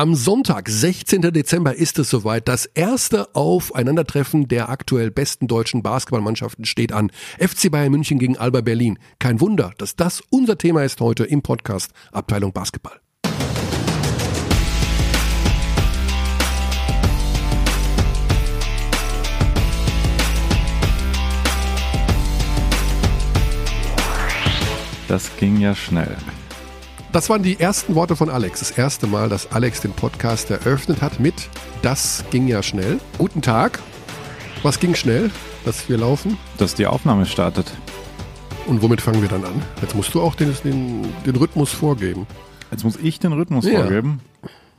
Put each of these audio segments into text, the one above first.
Am Sonntag, 16. Dezember, ist es soweit. Das erste Aufeinandertreffen der aktuell besten deutschen Basketballmannschaften steht an. FC Bayern München gegen Alba Berlin. Kein Wunder, dass das unser Thema ist heute im Podcast Abteilung Basketball. Das ging ja schnell. Das waren die ersten Worte von Alex. Das erste Mal, dass Alex den Podcast eröffnet hat mit Das ging ja schnell. Guten Tag. Was ging schnell, dass wir laufen? Dass die Aufnahme startet. Und womit fangen wir dann an? Jetzt musst du auch den, den, den Rhythmus vorgeben. Jetzt muss ich den Rhythmus Ja. vorgeben.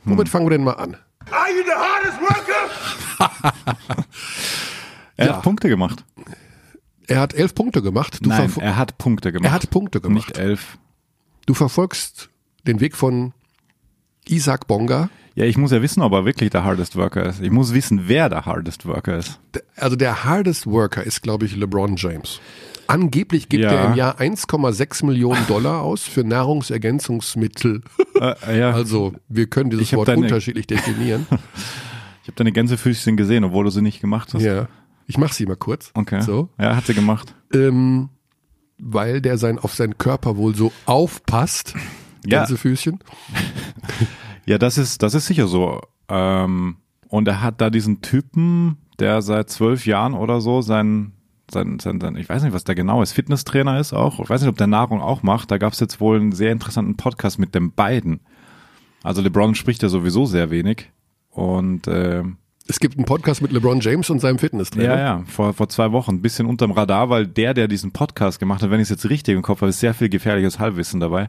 Womit fangen wir denn mal an? Are you the hardest worker? Er Ja. hat Punkte gemacht. Er hat elf Punkte gemacht. Du, Nein, er hat Punkte gemacht. er hat Punkte gemacht. Nicht elf. Du verfolgst den Weg von Isaac Bonga. Ja, ich muss ja wissen, ob er wirklich der Hardest Worker ist. Ich muss wissen, wer der Hardest Worker ist. Also der hardest worker ist, glaube ich, LeBron James. Angeblich gibt Ja. er im Jahr 1,6 Millionen Dollar aus für Nahrungsergänzungsmittel. Äh, ja, Also wir können dieses Wort unterschiedlich definieren. ich habe deine Gänsefüßchen gesehen, obwohl du sie nicht gemacht hast. ja. Ich mache sie mal kurz. Okay. So. Ja, hat sie gemacht. Ähm, weil der sein, auf seinen Körper wohl so aufpasst. Ja. Gänsefüßchen. Ja, das ist, das ist sicher so. Ähm, und er hat da diesen Typen, der seit zwölf Jahren oder so sein, sein, sein, sein, ich weiß nicht, was der genau ist, Fitnesstrainer ist auch. Ich weiß nicht, ob der Nahrung auch macht. Da gab es jetzt wohl einen sehr interessanten Podcast mit den beiden. Also LeBron spricht ja sowieso sehr wenig. Und ähm, Es gibt einen Podcast mit LeBron James und seinem Fitnesstrainer. ja, ja, vor, vor zwei Wochen, ein bisschen unterm Radar, weil der, der diesen Podcast gemacht hat, wenn ich es jetzt richtig im Kopf habe, ist sehr viel gefährliches Halbwissen dabei.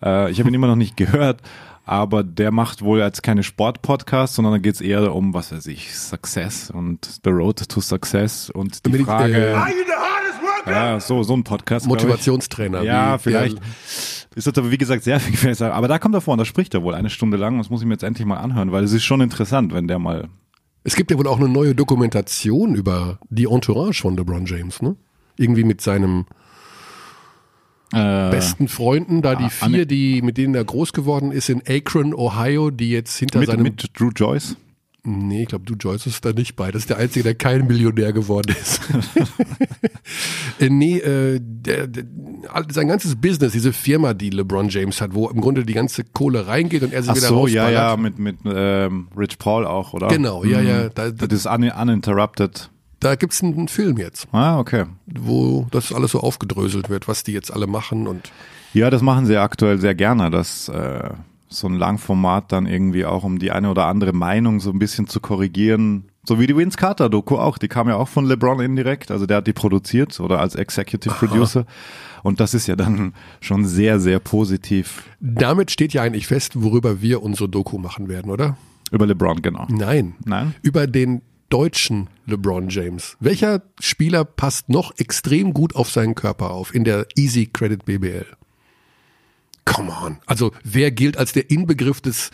Äh, ich habe ihn immer noch nicht gehört, aber der macht wohl jetzt keine Sport-Podcasts, sondern da geht es eher um, was weiß ich, Success und The Road to Success und die Damit ich, Frage, äh, Are you the hardest worker? ja, so, so ein Podcast. ich. Motivationstrainer. Ja, wie- vielleicht. Der, Ist jetzt aber wie gesagt sehr viel gefährlich. Aber da kommt er vor und da spricht er wohl eine Stunde lang. Das muss ich mir jetzt endlich mal anhören, weil es ist schon interessant, wenn der mal es gibt ja wohl auch eine neue Dokumentation über die Entourage von LeBron James, ne? Irgendwie mit seinem äh, besten Freunden, da die Ah, vier, die, mit denen er groß geworden ist in Akron, Ohio, die jetzt hinter mit, seinem mit Drew Joyce. Nee, ich glaube, du Joyce ist da nicht bei. Das ist der Einzige, der kein Millionär geworden ist. äh, nee, äh, der, der, sein ganzes Business, diese Firma, die LeBron James hat, wo im Grunde die ganze Kohle reingeht und er sich Ach wieder so, ja, ja, mit, mit ähm, Rich Paul auch, oder? Genau, ja, ja. Da, Das da, ist un uninterrupted. da gibt's einen Film jetzt, Ah, okay. wo das alles so aufgedröselt wird, was die jetzt alle machen und Ja, das machen sie aktuell sehr gerne, dass äh, so ein Langformat dann irgendwie auch, um die eine oder andere Meinung so ein bisschen zu korrigieren. So wie die Vince Carter Doku auch, die kam ja auch von LeBron indirekt, also der hat die produziert oder als Executive Producer. Und das ist ja dann schon sehr, sehr positiv damit steht ja eigentlich fest, worüber wir unsere Doku machen werden, oder? über LeBron, genau. Nein. Nein? Über den deutschen LeBron James. Welcher Spieler passt noch extrem gut auf seinen Körper auf in der Easy Credit BBL? Come on. Also wer gilt als der Inbegriff des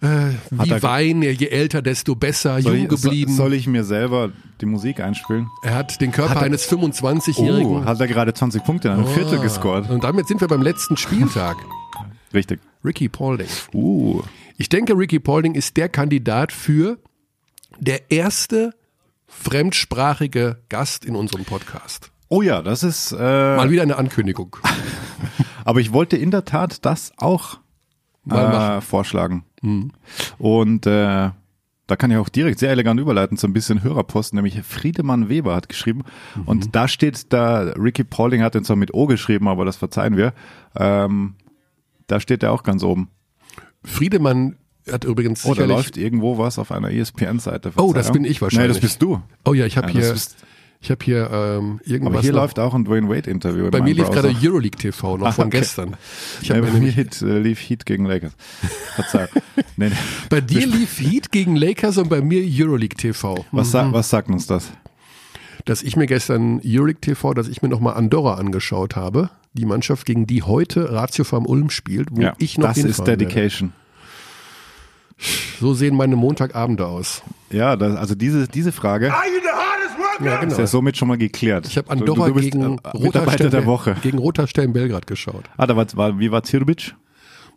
äh, wie er- Wein, je älter, desto besser, Soll jung ich, geblieben. soll ich mir selber die Musik einspielen? er hat den Körper eines Oh, 25-Jährigen. hat er gerade 20 Punkte in einem Viertel gescored. Und damit sind wir beim letzten Spieltag. Richtig. Ricky Paulding. Uh. Ich denke, Ricky Paulding ist der Kandidat für der erste fremdsprachige Gast in unserem Podcast. Oh ja, das ist. Äh, Mal wieder eine Ankündigung. aber ich wollte in der Tat das auch Mal äh, vorschlagen. Und äh, da kann ich auch direkt sehr elegant überleiten zu ein bisschen Hörerposten, nämlich Friedemann Weber hat geschrieben. Und da steht da, Ricky Paulding hat den zwar mit O geschrieben, aber das verzeihen wir. Ähm, da steht er auch ganz oben. Friedemann hat übrigens Oh, da läuft irgendwo was auf einer ESPN-Seite. Oh, das bin ich wahrscheinlich. Nee, das bist du. oh ja, ich habe Ja, hier, ich habe hier ähm, irgendwas. Aber hier noch. läuft auch ein Dwayne Wade-Interview. in bei mir lief Browser. gerade Euroleague TV noch Ah, von okay. gestern. Ich hab bei mir nämlich, Heat, äh, lief Heat gegen Lakers. Nee, nee. bei dir lief Heat gegen Lakers und bei mir Euroleague TV. Was, sa was sagt uns das? Dass ich mir gestern Euroleague TV, dass ich mir nochmal Andorra angeschaut habe, die Mannschaft, gegen die heute Ratio Farm Ulm spielt, wo ich noch das ist hinfahren werde. Dedication. So sehen meine Montagabende aus. Ja, das, also diese, diese Frage Are you? Ja, genau. ist ja somit schon mal geklärt. Ich habe Andorra du, du bist, gegen äh, Roter der Woche. gegen Roter Stern Belgrad geschaut. Ah, da war, war wie war Tirbic?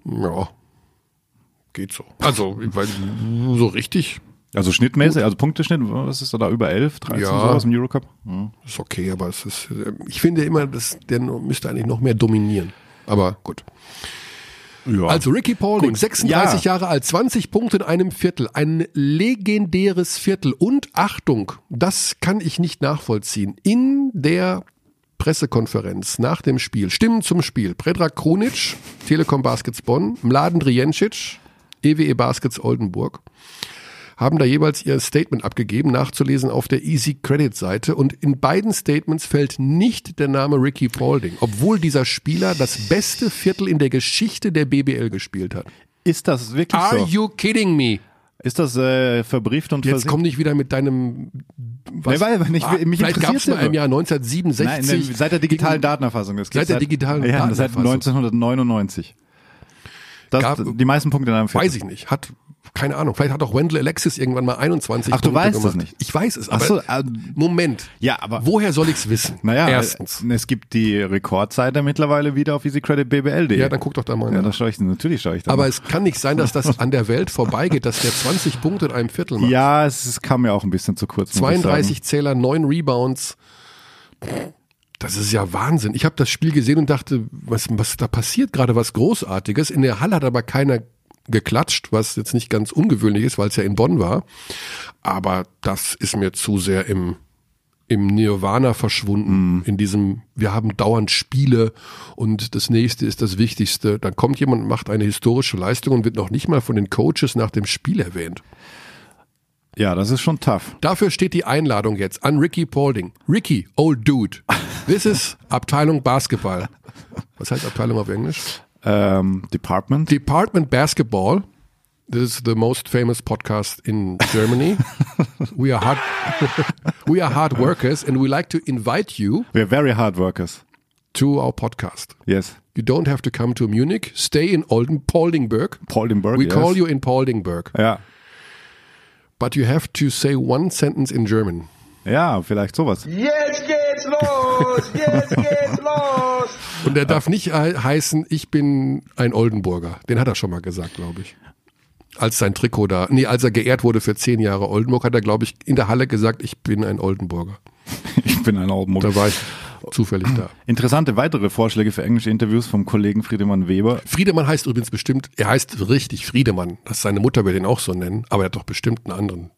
Ja. geht so. Also, weil so richtig Also schnittmäßig, also Punkteschnitt, was ist da, über 11, 13 Ja. sowas im Eurocup? ist okay, aber es ist, äh, ich finde immer, dass der müsste eigentlich noch mehr dominieren. Aber gut. Ja. Also Ricky Paulding, Gut. 36 Ja. Jahre alt, 20 Punkte in einem Viertel, ein legendäres Viertel und Achtung, das kann ich nicht nachvollziehen. In der Pressekonferenz nach dem Spiel, Stimmen zum Spiel, Predrag Krunic, Telekom Baskets Bonn, Mladen Drijencic, EWE Baskets Oldenburg, haben da jeweils ihr Statement abgegeben, nachzulesen auf der Easy Credit Seite. Und in beiden Statements fällt nicht der Name Ricky Paulding, obwohl dieser Spieler das beste Viertel in der Geschichte der BBL gespielt hat. ist das wirklich Are so? you kidding me? Ist das äh, verbrieft und Jetzt versiegelt? komm nicht wieder mit deinem. Was? Nee, weil- weil ich- Ah, mich vielleicht gab es mal im ja Jahr Nein, 1967. ne, seit der digitalen gegen- Datenerfassung. Das Seit der digitalen ja, das seit Datenerfassung. 1999. Das, Gab- die meisten Punkte in einem Viertel. Weiß ich nicht. Hat keine Ahnung. Vielleicht hat auch Wendell Alexis irgendwann mal 21 Ach, du Punkte weißt es nicht. Ich weiß es. Ach Aber so, äh, Moment. Ja, aber- woher soll ich's wissen? Naja, erstens. äh, es gibt die Rekordseite mittlerweile wieder auf easycreditbbl.de. Ja, dann guck doch da mal Ja, da schaue ich, natürlich schaue ich da Aber mal. es kann nicht sein, dass das an der Welt vorbeigeht, dass der 20 Punkte in einem Viertel macht. Ja, es, es kam mir auch ein bisschen zu kurz. muss ich 32 Zähler, 9 Rebounds. Das ist ja Wahnsinn. Ich habe das Spiel gesehen und dachte, was, was da passiert gerade, was Großartiges. In der Halle hat aber keiner geklatscht, was jetzt nicht ganz ungewöhnlich ist, weil es ja in Bonn war. Aber das ist mir zu sehr im, im Nirvana verschwunden, in diesem, wir haben dauernd Spiele und das nächste ist das Wichtigste. Dann kommt jemand und macht eine historische Leistung und wird noch nicht mal von den Coaches nach dem Spiel erwähnt. Ja, das ist schon tough. Dafür steht die Einladung jetzt an Ricky Paulding. Ricky, old dude. This is Abteilung Basketball. Was heißt Abteilung auf Englisch? Ähm, Department. Department Basketball. This is the most famous podcast in Germany. we are hard, we are hard workers and we like to invite you We're very hard workers. to our podcast. Yes. You don't have to come to Munich. Stay in Olden, Pauldingburg. Pauldingburg, We yes. call you in Pauldingburg. Yeah. But you have to say one sentence in German. Ja, vielleicht sowas. Jetzt geht's los! Jetzt geht's los! Und der darf nicht he- heißen, ich bin ein Oldenburger. Den hat er schon mal gesagt, glaube ich. Als sein Trikot da, nee, als er geehrt wurde für zehn Jahre Oldenburg, hat er, glaube ich, in der Halle gesagt, ich bin ein Oldenburger. Ich bin ein Oldenburg. Da war ich zufällig da. Interessante weitere Vorschläge für englische Interviews vom Kollegen Friedemann Weber. Friedemann heißt übrigens bestimmt, er heißt richtig Friedemann. Das ist seine Mutter will den auch so nennen, aber er hat doch bestimmt einen anderen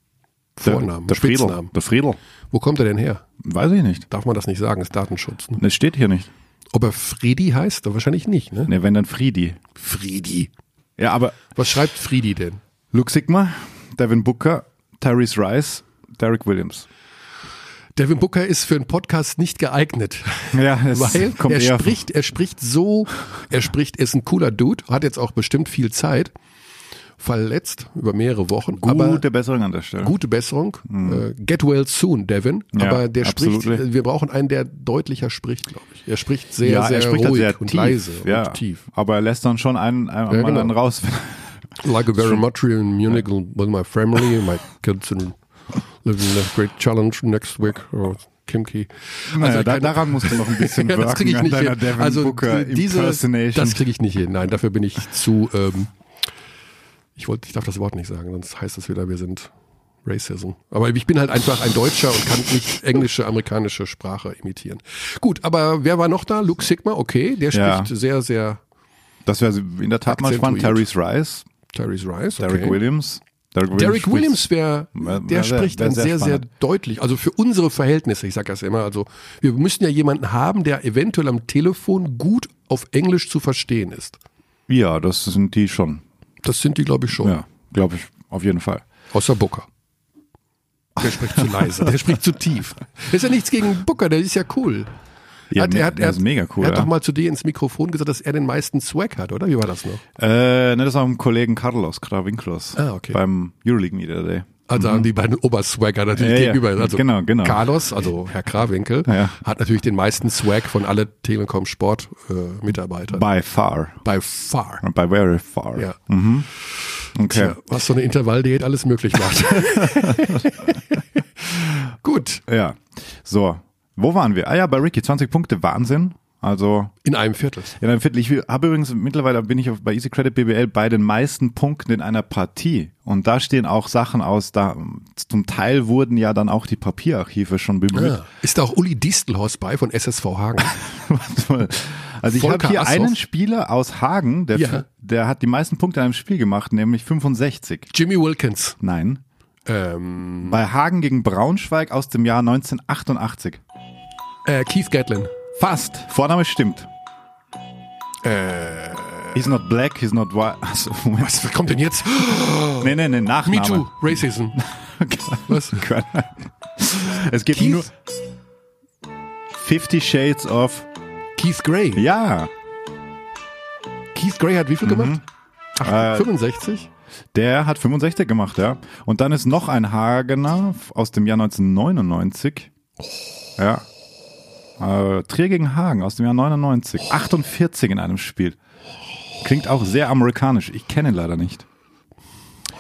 Vornamen, Der, der Friedel. Der Friedel. Wo kommt er denn her? Weiß ich nicht. Darf man das nicht sagen, ist Datenschutz. Ne? Das steht hier nicht. Ob er Friedi heißt? Wahrscheinlich nicht, ne? Ne, wenn dann Friedi. Friedi. Ja, aber Was schreibt Friedi denn? Luke Sigma, Devin Booker, Tyrese Rice, Derek Williams. Devin Booker ist für einen Podcast nicht geeignet. Ja, es Weil kommt er spricht, er spricht so, er spricht, er ist ein cooler Dude, hat jetzt auch bestimmt viel Zeit, verletzt über mehrere Wochen, aber gute Besserung an der Stelle. gute Besserung. Äh, get well soon, Devin. Ja, aber der spricht, absolutely. äh, wir brauchen einen, der deutlicher spricht, glaube ich. Er spricht sehr, ja, sehr spricht ruhig sehr und tief, leise ja. und tief. Aber er lässt dann schon einen, einen mal genau. einen raus. Like a very much in Munich with my family, my kids and living a great challenge next week. Or Kimki. Naja, da, keine- daran musst du noch ein bisschen ja, das kriege ich nicht hin. Also Booker diese, das kriege ich nicht hin. Nein, dafür bin ich zu. Ähm, ich wollte, ich darf das Wort nicht sagen, sonst heißt es wieder, wir sind Racism. Aber ich bin halt einfach ein Deutscher und kann nicht englische, amerikanische Sprache imitieren. Gut, aber wer war noch da? Luke Sigma, okay, der Ja. spricht sehr, sehr das wäre in der Tat mal spannend. Tyrese Rice, Tyrese Rice. Okay. Derek Williams. Derek Williams, Derek Williams wäre, Wär- der wär- spricht wär dann sehr sehr, sehr deutlich. Also für unsere Verhältnisse, ich sage das ja immer, also wir müssen ja jemanden haben, der eventuell am Telefon gut auf Englisch zu verstehen ist. Ja, das sind die schon. Das sind die, glaube ich, schon. Ja, glaube ich, auf jeden Fall. Außer Booker. Der spricht zu leise, der spricht zu tief. Das ist ja nichts gegen Booker, der ist ja cool. Ja, Hat- er hat, er ist hat, mega cool. Er hat ja. doch mal zu dir ins Mikrofon gesagt, dass er den meisten Swag hat, oder? Wie war das noch? Äh, ne, das war mit dem Kollegen Carlos Kravinklos. Ah, okay. Beim Euroleague Media Day. Also haben die beiden Oberswagger natürlich Mhm. Ja, gegenüber. Also Genau, genau. Carlos, also Herr Krawinkel, Ja. hat natürlich den meisten Swag von alle Telekom Sport äh, Mitarbeitern. By far. By far. By very far. Ja. Okay. Tja, was so eine Intervalldiät alles möglich macht. Gut. Ja. So. Wo waren wir? Ah ja, bei Ricky, 20 Punkte, Wahnsinn. Also In einem Viertel. in einem Viertel. Ich habe übrigens mittlerweile bin ich bei Easy Credit BBL bei den meisten Punkten in einer Partie. Und da stehen auch Sachen aus, da zum Teil wurden ja dann auch die Papierarchive schon bemüht. Ja. Ist da auch Uli Distelhorst bei von SSV Hagen? Also ich habe hier Assoff. einen Spieler aus Hagen, der, Ja. der hat die meisten Punkte in einem Spiel gemacht, nämlich 65. Jimmy Wilkins. Nein. Ähm, Bei Hagen gegen Braunschweig aus dem Jahr 1988. äh, Keith Gatlin. Fast. Vorname stimmt. Äh, He's not black, he's not white. Achso, Moment. was kommt denn jetzt? Nee, nee, nee, Nachname. Me Too, Racism. Was? es gibt Keith? nur Fifty Shades of. Keith Gray. Ja, Keith Gray hat wie viel gemacht? Ach, Äh, 65? der hat 65 gemacht, ja. Und dann ist noch ein Hagener aus dem Jahr 1999. Ja. Äh, Trier gegen Hagen aus dem Jahr 99. 48 in einem Spiel. Klingt auch sehr amerikanisch. Ich kenne ihn leider nicht.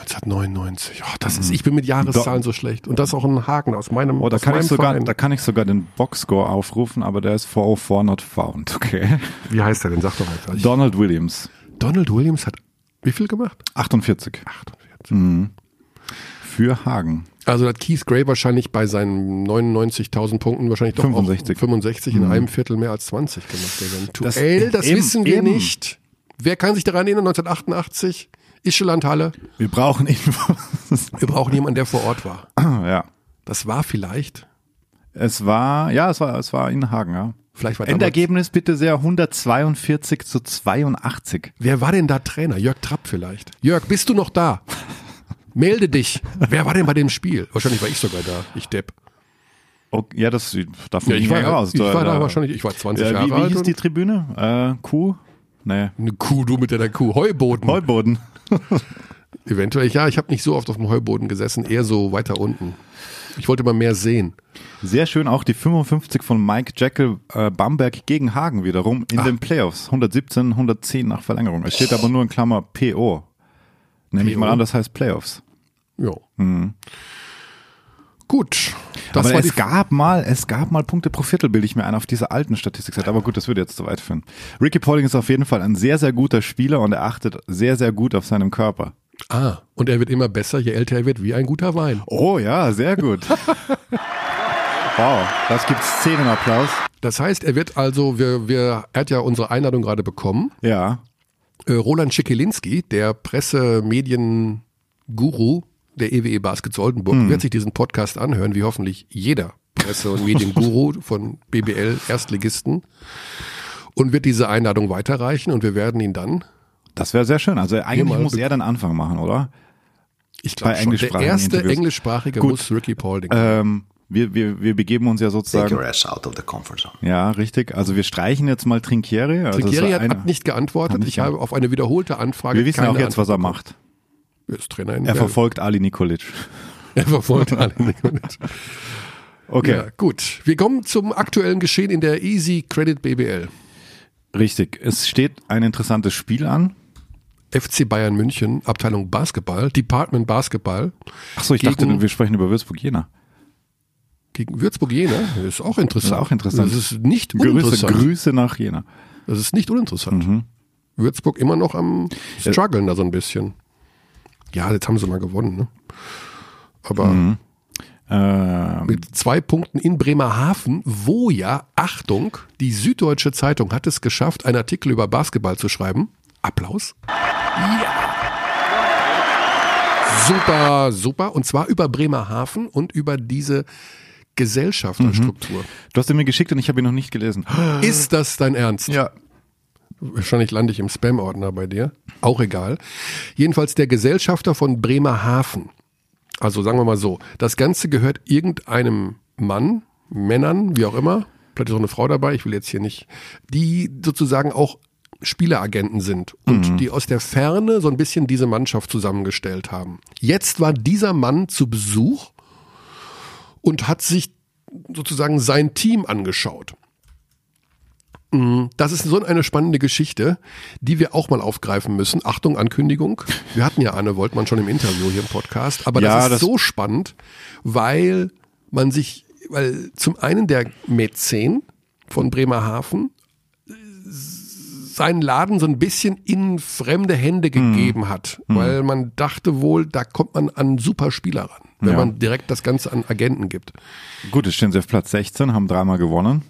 1999. Oh, das ist, ich bin mit Jahreszahlen so schlecht. Und das ist auch ein Haken aus meinem, Oh, da kann, ich sogar, Verein. da kann ich sogar den Boxscore aufrufen, aber der ist 404 not found. Okay. Wie heißt der denn? Sag doch einfach. Donald Williams. Donald Williams hat wie viel gemacht? 48. 48. Für Hagen. Also hat Keith Gray wahrscheinlich bei seinen 99.000 Punkten wahrscheinlich doch 65. auch 65 in einem Viertel mehr als 20 gemacht. Der Das- Duell, das, eben, wissen wir eben. nicht. Wer kann sich daran erinnern? 1988, Ischelandhalle. Wir brauchen Infos. Wir brauchen jemanden, der vor Ort war. ja. Das war vielleicht, Es war, ja, es war, es war in Hagen, ja. vielleicht war Endergebnis bitte sehr 142 zu 82. Wer war denn da Trainer? Jörg Trapp vielleicht. Jörg, bist du noch da? Melde dich. Wer war denn bei dem Spiel? Wahrscheinlich war ich sogar da. Ich Depp. Okay, ja, das davon Ja, ich war, ja aus. ich war da Da- wahrscheinlich, ich war 20 Ja, Jahre wie, wie alt. hieß und- die Tribüne? Äh, Kuh? Nee. Eine Kuh, du mit deiner Kuh. Heuboden. Heuboden. Eventuell, ja, ich habe nicht so oft auf dem Heuboden gesessen, eher so weiter unten. Ich wollte mal mehr sehen. Sehr schön auch die 55 von Mike Jekyll äh, Bamberg gegen Hagen wiederum in den Playoffs. 117, 110 nach Verlängerung. Es steht aber nur in Klammer PO. Nehme ich mal an, das heißt Playoffs. Ja. Gut. Das aber es gab mal, es gab mal Punkte pro Viertel, bilde ich mir ein, auf dieser alten Statistikseite. Aber gut, das würde jetzt zu weit führen. Ricky Pauling ist auf jeden Fall ein sehr, sehr guter Spieler und er achtet sehr, sehr gut auf seinem Körper. Ah, und er wird immer besser, je älter er wird, wie ein guter Wein. Oh ja, sehr gut. wow, das gibt Szenenapplaus. Das heißt, er wird also, wir, wir, er hat ja unsere Einladung gerade bekommen. Ja, Roland Schickelinski, der Presse-Medien-Guru der EWE Baskets Oldenburg, wird sich diesen Podcast anhören, wie hoffentlich jeder Presse- und Medienguru von BBL Erstligisten und wird diese Einladung weiterreichen und wir werden ihn dann, das wäre sehr schön. Also eigentlich muss er den Anfang machen, oder? ich glaube schon, der erste Interviews. englischsprachige Gut. muss Ricky Paulding. Ähm, wir, wir, wir begeben uns ja Take sozusagen. your ass out of the comfort zone. Ja, richtig. Also wir streichen jetzt mal Trinkieri. Also Trinkieri hat, eine- hat nicht geantwortet. Hat nicht ich habe auf eine wiederholte Anfrage wir wissen keine auch jetzt, was er Antwort macht. Er ist Trainer in Er verfolgt Ali Nikolic. Er verfolgt alle Nikolic. Okay, Ja, gut. Wir kommen zum aktuellen Geschehen in der Easy Credit BBL. richtig. Es steht ein interessantes Spiel an. FC Bayern München, Abteilung Basketball, Department Basketball Achso, ich dachte, wir sprechen über Würzburg-Jena. Gegen Würzburg-Jena. Das ist auch interessant. Das ist auch interessant. Das ist nicht Grüße, uninteressant. Grüße nach Jena. Das ist nicht uninteressant. Mhm. Würzburg immer noch am struggeln da so ein bisschen. Ja, jetzt haben sie mal gewonnen, ne? Aber Mhm. Ähm, mit zwei Punkten in Bremerhaven, wo ja, Achtung, die Süddeutsche Zeitung hat es geschafft, einen Artikel über Basketball zu schreiben. Applaus. Ja. Super, super. Und zwar über Bremerhaven und über diese Gesellschafterstruktur. du hast ihn mir geschickt und ich habe ihn noch nicht gelesen. Ist das dein Ernst? Ja. Wahrscheinlich lande ich im Spam-Ordner bei dir. Auch egal. Jedenfalls der Gesellschafter von Bremerhaven. Also sagen wir mal so, das Ganze gehört irgendeinem Mann, Männern, wie auch immer, vielleicht ist auch eine Frau dabei, ich will jetzt hier nicht, die sozusagen auch Spieleragenten sind und die aus der Ferne so ein bisschen diese Mannschaft zusammengestellt haben. Jetzt war dieser Mann zu Besuch und hat sich sozusagen sein Team angeschaut. Das ist so eine spannende Geschichte, die wir auch mal aufgreifen müssen. Achtung, Ankündigung. Wir hatten ja Anne Woltmann schon im Interview hier im Podcast, aber Ja, das ist das- so spannend, weil man sich, weil zum einen der Mäzen von Bremerhaven seinen Laden so ein bisschen in fremde Hände Mhm. gegeben hat, weil man dachte wohl, da kommt man an super Spieler ran, wenn Ja. man direkt das Ganze an Agenten gibt. Gut, jetzt stehen sie auf Platz 16, haben dreimal gewonnen.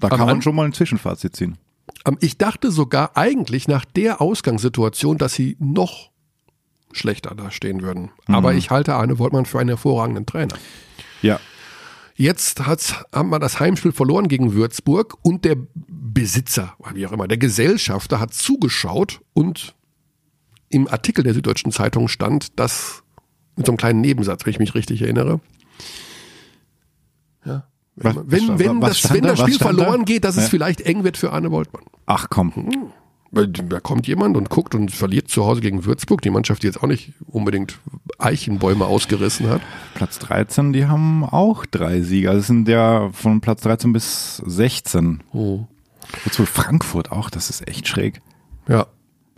Da kann man an- schon mal ein Zwischenfazit ziehen. Ähm, Ich dachte sogar eigentlich nach der Ausgangssituation, dass sie noch schlechter dastehen würden. Mhm. Aber ich halte Arne Woltmann für einen hervorragenden Trainer. Ja, Jetzt hat's, haben wir das Heimspiel verloren gegen Würzburg und der Besitzer, wie auch immer, der Gesellschafter hat zugeschaut und im Artikel der Süddeutschen Zeitung stand, dass mit so einem kleinen Nebensatz, wenn ich mich richtig erinnere. Ja. Was- Wenn, was- wenn, was das, wenn da? das Spiel stand da? verloren geht, dass es Ja. vielleicht eng wird für Arne Woltmann. ach komm. Weil Da kommt jemand und guckt und verliert zu Hause gegen Würzburg, die Mannschaft, die jetzt auch nicht unbedingt Eichenbäume ausgerissen hat. Platz 13, die haben auch drei Siege. Also es sind ja von Platz 13 bis 16. Oh. Jetzt wohl Frankfurt auch, das ist echt schräg. Ja.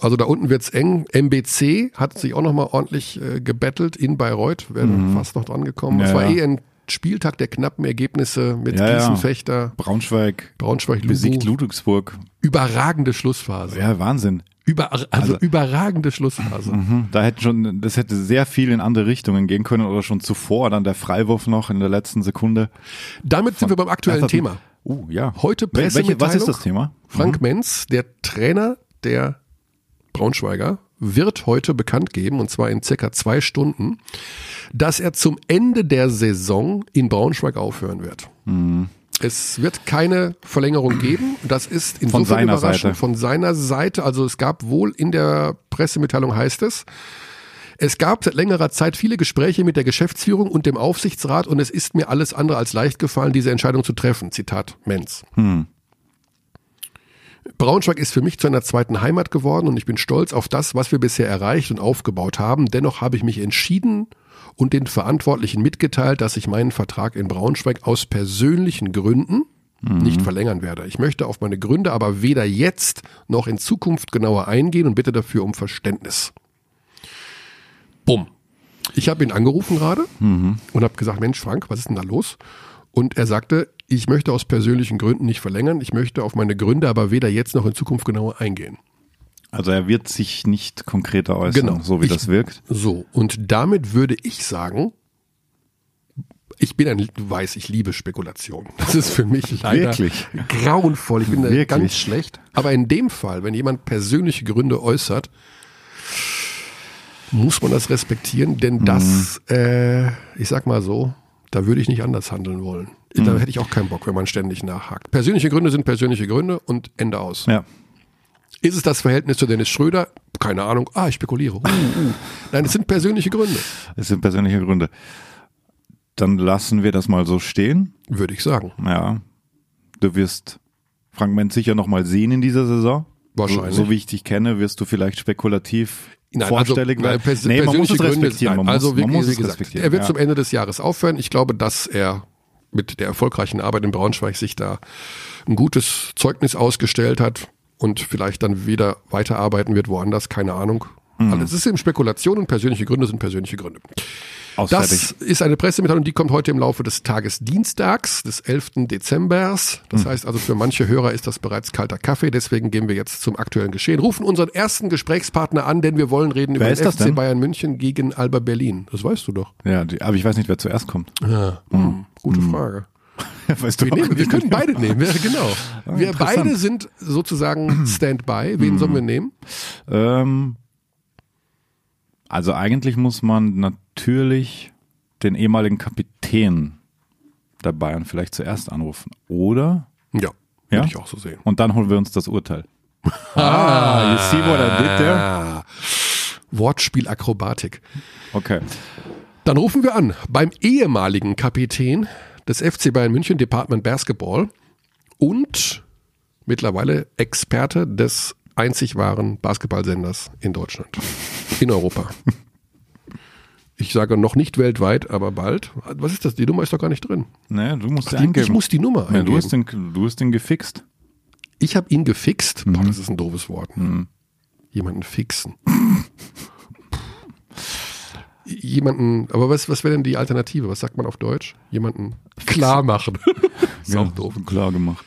Also da unten wird's eng. MBC hat sich auch nochmal ordentlich äh, gebettelt in Bayreuth, wäre fast noch dran gekommen. Ja, Es war ja. eh ein Spieltag der knappen Ergebnisse mit Ja. Gießenfechter, Braunschweig Braunschweig, besiegt Lubu. Ludwigsburg. Überragende Schlussphase. Ja, Wahnsinn. Über, also, Also- überragende Schlussphase. Mhm. Da hätten schon, das hätte sehr viel in andere Richtungen gehen können oder schon zuvor, dann der Freiwurf noch in der letzten Sekunde. Damit sind wir beim aktuellen Thema. Uh, ja. Heute Wel- welche, Pressemitteilung. Was ist das Thema? Frank Menz, der Trainer der Braunschweiger, wird heute bekannt geben, und zwar in circa zwei Stunden, dass er zum Ende der Saison in Braunschweig aufhören wird. Es wird keine Verlängerung geben. Das ist insofern seiner überraschend Seite. von seiner Seite. Also es gab wohl in der Pressemitteilung heißt es, es gab seit längerer Zeit viele Gespräche mit der Geschäftsführung und dem Aufsichtsrat und es ist mir alles andere als leicht gefallen, diese Entscheidung zu treffen. Zitat Menz. Braunschweig ist für mich zu einer zweiten Heimat geworden und ich bin stolz auf das, was wir bisher erreicht und aufgebaut haben. Dennoch habe ich mich entschieden und den Verantwortlichen mitgeteilt, dass ich meinen Vertrag in Braunschweig aus persönlichen Gründen nicht verlängern werde. Ich möchte auf meine Gründe aber weder jetzt noch in Zukunft genauer eingehen und bitte dafür um Verständnis. Bumm. Ich habe ihn angerufen gerade und habe gesagt, Mensch Frank, was ist denn da los? Und er sagte, ich möchte aus persönlichen Gründen nicht verlängern, ich möchte auf meine Gründe aber weder jetzt noch in Zukunft genauer eingehen. Also er wird sich nicht konkreter äußern, Genau. so wie Ich- das wirkt. So, und damit würde ich sagen, ich bin ein, du weißt, ich liebe Spekulation. Das ist für mich leider Wirklich? grauenvoll. Ich bin da Wirklich? ganz schlecht. Aber in dem Fall, wenn jemand persönliche Gründe äußert, muss man das respektieren, denn das, äh, ich sag mal so, da würde ich nicht anders handeln wollen. Da hätte ich auch keinen Bock, wenn man ständig nachhakt. Persönliche Gründe sind persönliche Gründe und Ende aus. Ja. Ist es das Verhältnis zu Dennis Schröder? Keine Ahnung. Ah, ich spekuliere. Uh, uh. Nein, es sind persönliche Gründe, Es sind persönliche Gründe. Dann lassen wir das mal so stehen. würde ich sagen. Ja. Du wirst Frank Menz sicher noch mal sehen in dieser Saison. Wahrscheinlich. So, so wie ich dich kenne, wirst du vielleicht spekulativ Nein, vorstellig also, nein, werden. pers nee, man muss es persönliche Gründe- respektieren. Nein, man also muss, wie, man muss wie es gesagt, respektieren. er wird ja. zum Ende des Jahres aufhören. Ich glaube, dass er mit der erfolgreichen Arbeit in Braunschweig sich da ein gutes Zeugnis ausgestellt hat und vielleicht dann wieder weiterarbeiten wird woanders, keine Ahnung. Mhm. Alles ist eben Spekulation und persönliche Gründe sind persönliche Gründe. Aus, Das ist eine Pressemitteilung, die kommt heute im Laufe des Tages Dienstags, des 11. Dezembers. Das Hm. heißt also, für manche Hörer ist das bereits kalter Kaffee. Deswegen gehen wir jetzt zum aktuellen Geschehen. Rufen unseren ersten Gesprächspartner an, denn wir wollen reden Wer über den FC denn? Bayern München gegen Alba Berlin. Das weißt du doch. Ja, die, aber ich weiß nicht, wer zuerst kommt. Ja, hm, gute Frage. weißt du Wir, nehmen, wir können beide nehmen, ja, genau. Wir interessant. beide sind sozusagen Standby. Wen sollen wir nehmen? Ähm, also eigentlich muss man natürlich den ehemaligen Kapitän der Bayern vielleicht zuerst anrufen. Oder? Ja, würde Ja? ich auch so sehen. Und dann holen wir uns das Urteil. ah, you see what I did there? Wortspielakrobatik. Okay. Dann rufen wir an beim ehemaligen Kapitän des FC Bayern München Department Basketball und mittlerweile Experte des einzig wahren Basketballsenders in Deutschland, in Europa. Ich sage noch nicht weltweit, aber bald. Was ist das? Die Nummer ist doch gar nicht drin. Nee, du musst Die, eingeben. ich muss die Nummer ja, eingeben. du, hast den, du hast den gefixt. ich habe ihn gefixt. Mhm. Boah, das ist ein doofes Wort. Jemanden fixen. Jemanden, aber was, was wäre denn die Alternative? Was sagt man auf Deutsch? Jemanden klar machen. ist auch doof. Klar gemacht.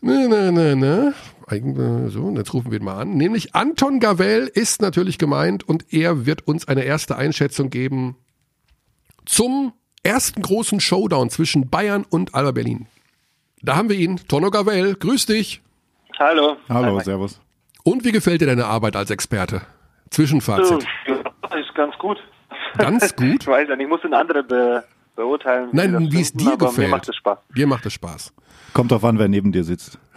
Ne, ne, ne, ne. Eigen- So, und jetzt rufen wir ihn mal an. Nämlich Anton Gavel ist natürlich gemeint und er wird uns eine erste Einschätzung geben zum ersten großen Showdown zwischen Bayern und Alba Berlin. Da haben wir ihn, Tono Gavel. Grüß dich. Hallo. Hallo, servus. Und wie gefällt dir deine Arbeit als Experte? Zwischenfazit. Ja, ist ganz gut. Ganz gut? Ich weiß ja nicht, ich muss den anderen be beurteilen. Nein, wie es dir gefällt. Mir macht es Spaß. Dir macht es Spaß. Kommt drauf an, wer neben dir sitzt.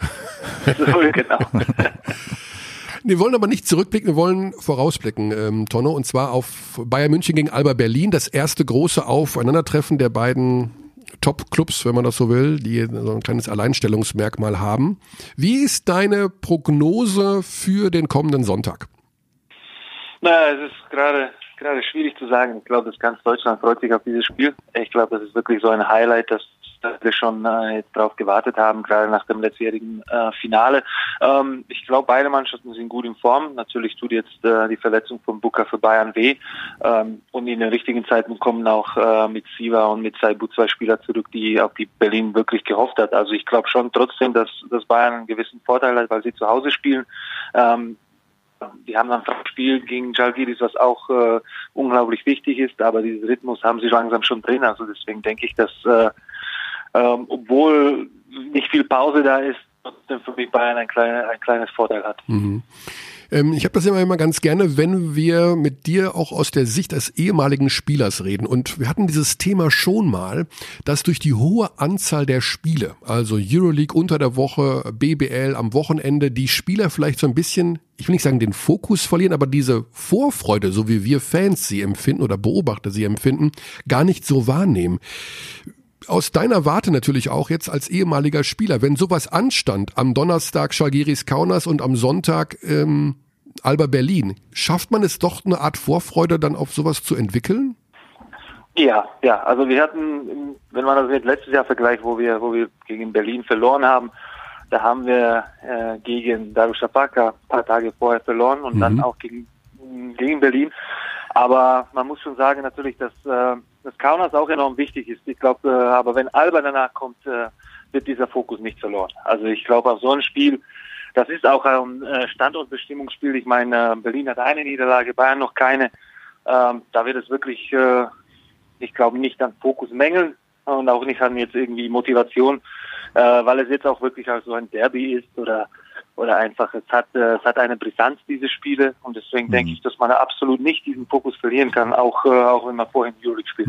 Genau. Wir wollen aber nicht zurückblicken, wir wollen vorausblicken, ähm, Tonno, und zwar auf Bayern München gegen Alba Berlin, das erste große Aufeinandertreffen der beiden Top-Clubs, wenn man das so will, die so ein kleines Alleinstellungsmerkmal haben. Wie ist deine Prognose für den kommenden Sonntag? naja, es ist gerade gerade schwierig zu sagen. Ich glaube, dass ganz Deutschland freut sich auf dieses Spiel. Ich glaube, das ist wirklich so ein Highlight, dass dass wir schon äh, jetzt darauf gewartet haben, gerade nach dem letztjährigen äh, Finale. Ähm, ich glaube, beide Mannschaften sind gut in Form. Natürlich tut jetzt äh, die Verletzung von Booker für Bayern weh. Ähm, und in den richtigen Zeiten kommen auch äh, mit Siva und mit Saibu zwei Spieler zurück, die auf die Berlin wirklich gehofft hat. Also ich glaube schon trotzdem, dass, dass Bayern einen gewissen Vorteil hat, weil sie zu Hause spielen. Ähm, die haben dann ein Spiel gegen Jalgiris, was auch äh, unglaublich wichtig ist, aber diesen Rhythmus haben sie langsam schon drin. Also deswegen denke ich, dass äh, ähm, obwohl nicht viel Pause da ist, trotzdem für mich Bayern ein, kleine, ein kleines Vorteil hat. Ähm, ich habe das immer, immer ganz gerne, wenn wir mit dir auch aus der Sicht des ehemaligen Spielers reden. Und wir hatten dieses Thema schon mal, dass durch die hohe Anzahl der Spiele, also Euroleague unter der Woche, BBL am Wochenende, die Spieler vielleicht so ein bisschen, ich will nicht sagen den Fokus verlieren, aber diese Vorfreude, so wie wir Fans sie empfinden oder Beobachter sie empfinden, gar nicht so wahrnehmen aus deiner Warte natürlich auch jetzt als ehemaliger Spieler, wenn sowas anstand am Donnerstag Schalgiris Kaunas und am Sonntag ähm, Alba Berlin, schafft man es doch eine Art Vorfreude dann auf sowas zu entwickeln? Ja, ja, also wir hatten, wenn man das mit letztes Jahr vergleicht, wo wir, wo wir gegen Berlin verloren haben, da haben wir äh, gegen Darussafaka ein paar Tage vorher verloren und Mhm. dann auch gegen, gegen Berlin. Aber man muss schon sagen natürlich, dass, äh, dass Kaunas auch enorm wichtig ist. Ich glaube, äh, aber wenn Alba danach kommt, äh, wird dieser Fokus nicht verloren. Also ich glaube, auf so ein Spiel, das ist auch ein äh, Standortbestimmungsspiel. Ich meine, äh, Berlin hat eine Niederlage, Bayern noch keine. Ähm, da wird es wirklich, äh, ich glaube, nicht an Fokus mängeln und auch nicht an jetzt irgendwie Motivation, äh, weil es jetzt auch wirklich auch so ein Derby ist oder oder einfach es hat äh, es hat eine Brisanz diese Spiele und deswegen denke ich, dass man absolut nicht diesen Fokus verlieren kann, auch äh, auch wenn man vorhin Euroleague spielt.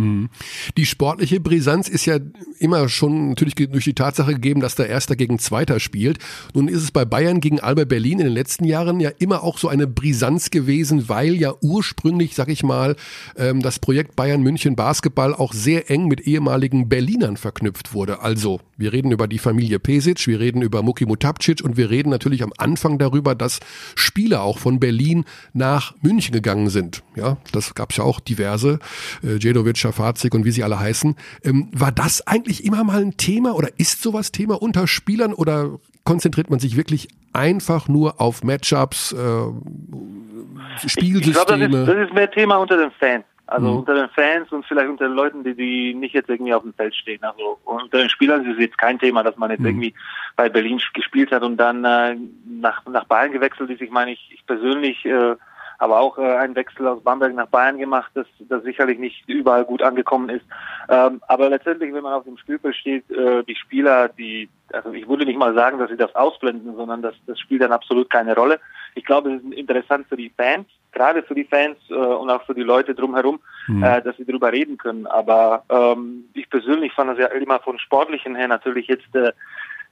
Die sportliche Brisanz ist ja immer schon natürlich durch die Tatsache gegeben, dass der Erster gegen Zweiter spielt. Nun ist es bei Bayern gegen Alba Berlin in den letzten Jahren ja immer auch so eine Brisanz gewesen, weil ja ursprünglich, sag ich mal, ähm, das Projekt Bayern München Basketball auch sehr eng mit ehemaligen Berlinern verknüpft wurde. Also, wir reden über die Familie Pesic, wir reden über Muki Mutapcic und wir reden natürlich am Anfang darüber, dass Spieler auch von Berlin nach München gegangen sind. Ja, das gab es ja auch diverse, äh, Djedovic, Schafazik und wie sie alle heißen. Ähm, war das eigentlich immer mal ein Thema oder ist sowas Thema unter Spielern oder konzentriert man sich wirklich einfach nur auf Matchups, äh, Ich, ich glaube, das Spielsysteme? das ist mehr Thema unter den Fans. Also Mhm. unter den Fans und vielleicht unter den Leuten, die, die nicht jetzt irgendwie auf dem Feld stehen. Also unter den Spielern ist es jetzt kein Thema, dass man jetzt Mhm. irgendwie bei Berlin gespielt hat und dann äh, nach, nach Bayern gewechselt ist. Ich meine, ich, ich persönlich äh, habe auch äh, einen Wechsel aus Bamberg nach Bayern gemacht, das, das sicherlich nicht überall gut angekommen ist. Ähm, aber letztendlich, wenn man auf dem Spielfeld steht, äh, die Spieler, die, also ich würde nicht mal sagen, dass sie das ausblenden, sondern das, das spielt dann absolut keine Rolle. Ich glaube, es ist interessant für die Fans, gerade für die Fans äh, und auch für die Leute drumherum, äh, dass sie darüber reden können. Aber ähm, ich persönlich fand das ja immer von sportlichen her natürlich jetzt äh,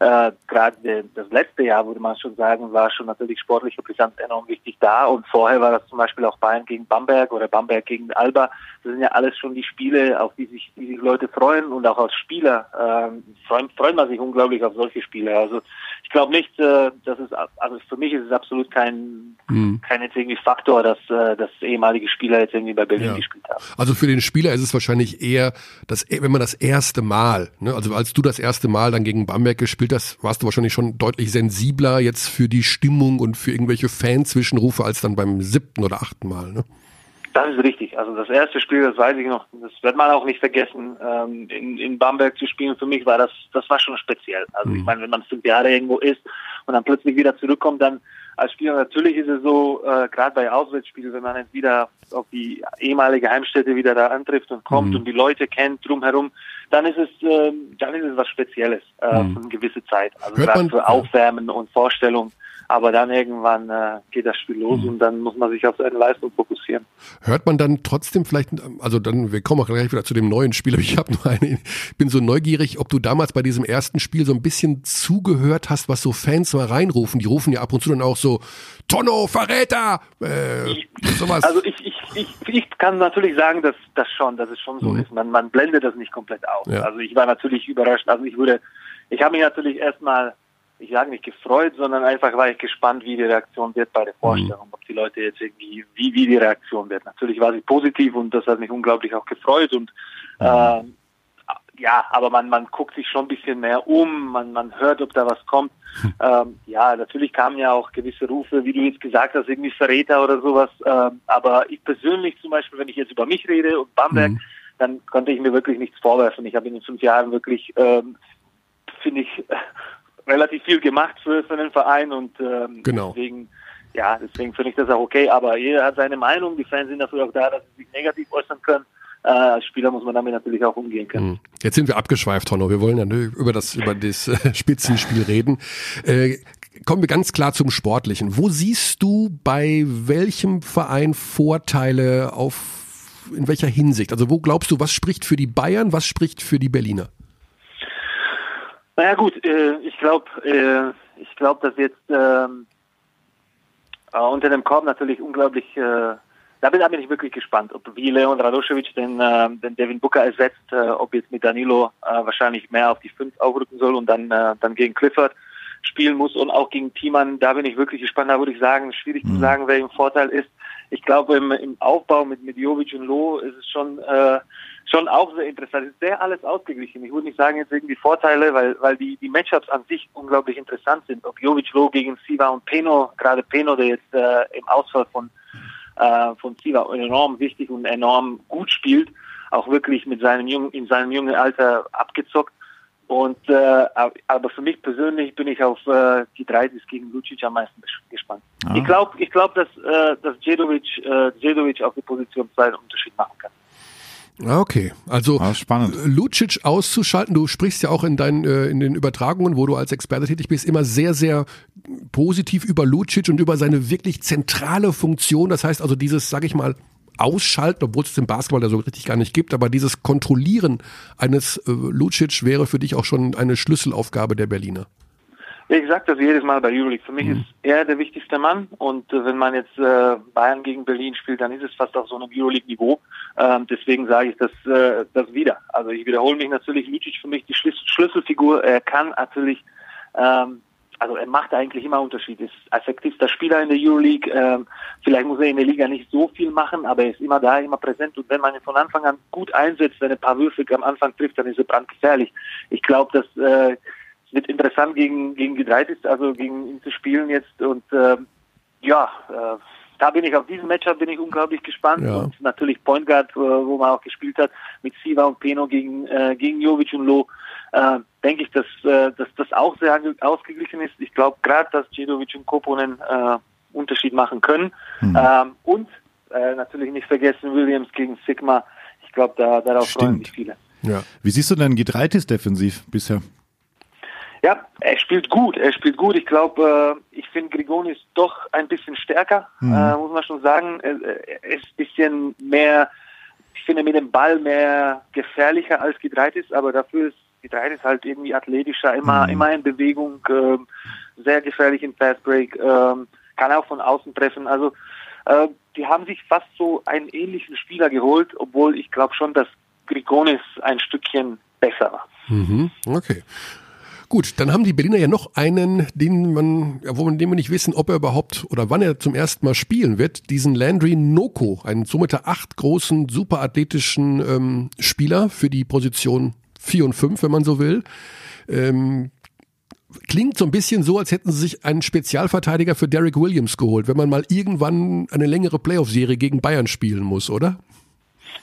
äh, gerade das letzte Jahr, würde man schon sagen, war schon natürlich sportliche Brisanz enorm wichtig da. Und vorher war das zum Beispiel auch Bayern gegen Bamberg oder Bamberg gegen Alba. Das sind ja alles schon die Spiele, auf die sich, die sich Leute freuen und auch als Spieler ähm, freuen, freuen man sich unglaublich auf solche Spiele. Also ich glaube nicht, äh, dass es, also für mich ist es absolut kein, Mhm. kein jetzt irgendwie Faktor, dass, äh, dass ehemalige Spieler jetzt irgendwie bei Berlin Ja. gespielt haben. Also für den Spieler ist es wahrscheinlich eher, das, wenn man das erste Mal, ne, also als du das erste Mal dann gegen Bamberg gespielt hast, warst du wahrscheinlich schon deutlich sensibler jetzt für die Stimmung und für irgendwelche Fan-Zwischenrufe als dann beim siebten oder achten Mal. Ne? Das ist richtig. Also das erste Spiel, das weiß ich noch, das wird man auch nicht vergessen, ähm, in, in Bamberg zu spielen. Für mich war das, das war schon speziell. Also mhm. ich meine, wenn man fünf Jahre irgendwo ist und dann plötzlich wieder zurückkommt, dann als Spieler natürlich ist es so, äh, gerade bei Auswärtsspielen, wenn man jetzt wieder auf die ehemalige Heimstätte wieder da antrifft und kommt mhm. und die Leute kennt drumherum, dann ist es, äh, dann ist es was Spezielles äh, mhm. für eine gewisse Zeit. Also gerade für Aufwärmen und Vorstellung. Aber dann irgendwann äh, geht das Spiel los mhm. und dann muss man sich auf seine Leistung fokussieren. Hört man dann trotzdem vielleicht, also dann, wir kommen auch gleich wieder zu dem neuen Spiel, aber ich habe nur eine, bin so neugierig, ob du damals bei diesem ersten Spiel so ein bisschen zugehört hast, was so Fans mal reinrufen. Die rufen ja ab und zu dann auch so, Tonno, Verräter! Äh, sowas. Also ich, ich, ich, ich kann natürlich sagen, dass das schon, dass es schon so mhm. ist. Man, man blendet das nicht komplett aus. Ja. Also ich war natürlich überrascht. Also ich würde, ich habe mich natürlich erstmal ich sage nicht gefreut, sondern einfach war ich gespannt, wie die Reaktion wird bei der Vorstellung, mhm. ob die Leute jetzt irgendwie, wie, wie die Reaktion wird. Natürlich war sie positiv und das hat mich unglaublich auch gefreut und mhm. Äh, ja, aber man, man guckt sich schon ein bisschen mehr um, man, man hört, ob da was kommt. Hm. Ähm, ja, natürlich kamen ja auch gewisse Rufe, wie du jetzt gesagt hast, irgendwie Verräter oder sowas. Ähm, aber ich persönlich zum Beispiel, wenn ich jetzt über mich rede und Bamberg, mhm. dann konnte ich mir wirklich nichts vorwerfen. Ich habe in den fünf Jahren wirklich, ähm, finde ich, relativ viel gemacht für, für den Verein und ähm, genau. deswegen ja, deswegen finde ich das auch okay. Aber jeder hat seine Meinung. Die Fans sind dafür auch da, dass sie sich negativ äußern können. Äh, als Spieler muss man damit natürlich auch umgehen können. Hm. Jetzt sind wir abgeschweift, Honno. Wir wollen ja über das über das äh, Spitzenspiel reden. Äh, kommen wir ganz klar zum Sportlichen. Wo siehst du bei welchem Verein Vorteile auf in welcher Hinsicht? Also wo glaubst du, was spricht für die Bayern, was spricht für die Berliner? Naja gut, äh, ich glaube, äh, ich glaube, dass jetzt ähm, äh, unter dem Korb natürlich unglaublich, äh, da bin, da bin ich wirklich gespannt, ob wie Leon Radoschewitsch den, äh, den Devin Booker ersetzt, äh, ob jetzt mit Danilo äh, wahrscheinlich mehr auf die 5 aufrücken soll und dann, äh, dann gegen Clifford spielen muss und auch gegen Thiemann, da bin ich wirklich gespannt, da würde ich sagen, schwierig mhm. zu sagen, wer im Vorteil ist. Ich glaube, im, im Aufbau mit, mit Jovic und Loh ist es schon, äh, schon auch sehr interessant. Es ist sehr alles ausgeglichen. Ich würde nicht sagen jetzt irgendwie Vorteile, weil, weil die, die Matchups an sich unglaublich interessant sind. Ob Jovic Loh gegen Siva und Peno, gerade Peno, der jetzt äh, im Ausfall von, äh, von Siva enorm wichtig und enorm gut spielt, auch wirklich mit seinem jungen, in seinem jungen Alter abgezockt. Und äh, aber für mich persönlich bin ich auf äh, die 30 gegen Lucic am meisten gespannt. Ah. Ich glaube, ich glaube, dass äh, dass Djedovic, äh, Djedovic auf die Position 2 einen Unterschied machen kann. Ah, okay, also ah, spannend. Lucic auszuschalten, du sprichst ja auch in deinen äh, in den Übertragungen, wo du als Experte tätig bist, immer sehr sehr positiv über Lucic und über seine wirklich zentrale Funktion, das heißt also dieses, sag ich mal, ausschalten, obwohl es den Basketball da so richtig gar nicht gibt, aber dieses Kontrollieren eines äh, Lucic wäre für dich auch schon eine Schlüsselaufgabe der Berliner. Ich sage das jedes Mal bei Euroleague. Für mich mhm. ist er der wichtigste Mann und äh, wenn man jetzt äh, Bayern gegen Berlin spielt, dann ist es fast auf so einem Euroleague-Niveau. Ähm, deswegen sage ich das, äh, das wieder. Also ich wiederhole mich natürlich, Lucic für mich die Schlüsselfigur. Er kann natürlich ähm, also er macht eigentlich immer Unterschied. Ist effektivster Spieler in der Euroleague. Ähm, vielleicht muss er in der Liga nicht so viel machen, aber er ist immer da, immer präsent. Und wenn man ihn von Anfang an gut einsetzt, wenn er ein paar Würfel am Anfang trifft, dann ist er brandgefährlich. Ich glaube, dass äh, wird interessant gegen gegen ist, also gegen ihn zu spielen jetzt. Und äh, ja, äh, da bin ich auf diesen Matchup bin ich unglaublich gespannt. Ja. Und natürlich Point Guard, äh, wo man auch gespielt hat, mit Siva und Peno gegen äh, gegen Jovic und Loh äh, denke ich, dass, äh, dass das auch sehr ausgeglichen ist. Ich glaube gerade, dass Cedovic und Koponen äh, Unterschied machen können. Mhm. Ähm, und äh, natürlich nicht vergessen Williams gegen Sigma. Ich glaube, da, darauf Stimmt. freuen sich viele. Ja. Wie siehst du denn Gitreitis defensiv bisher? Ja, er spielt gut. Er spielt gut. Ich glaube, äh, ich finde Grigoni ist doch ein bisschen stärker, mhm. äh, muss man schon sagen. Er, ist ein bisschen mehr, ich finde mit dem Ball mehr gefährlicher als Gitreitis, aber dafür ist ist halt irgendwie athletischer, immer, mhm. immer in Bewegung, ähm, sehr gefährlich im Fastbreak, ähm, kann auch von außen treffen. Also äh, die haben sich fast so einen ähnlichen Spieler geholt, obwohl ich glaube schon, dass Grigonis ein Stückchen besser war. Mhm. Okay. Gut, dann haben die Berliner ja noch einen, den man, ja, wo man, den wir nicht wissen, ob er überhaupt oder wann er zum ersten Mal spielen wird, diesen Landry Noko, einen somit der acht großen, superathletischen ähm, Spieler für die Position 4 und 5, wenn man so will. Ähm, klingt so ein bisschen so, als hätten sie sich einen Spezialverteidiger für Derek Williams geholt, wenn man mal irgendwann eine längere Playoff-Serie gegen Bayern spielen muss, oder?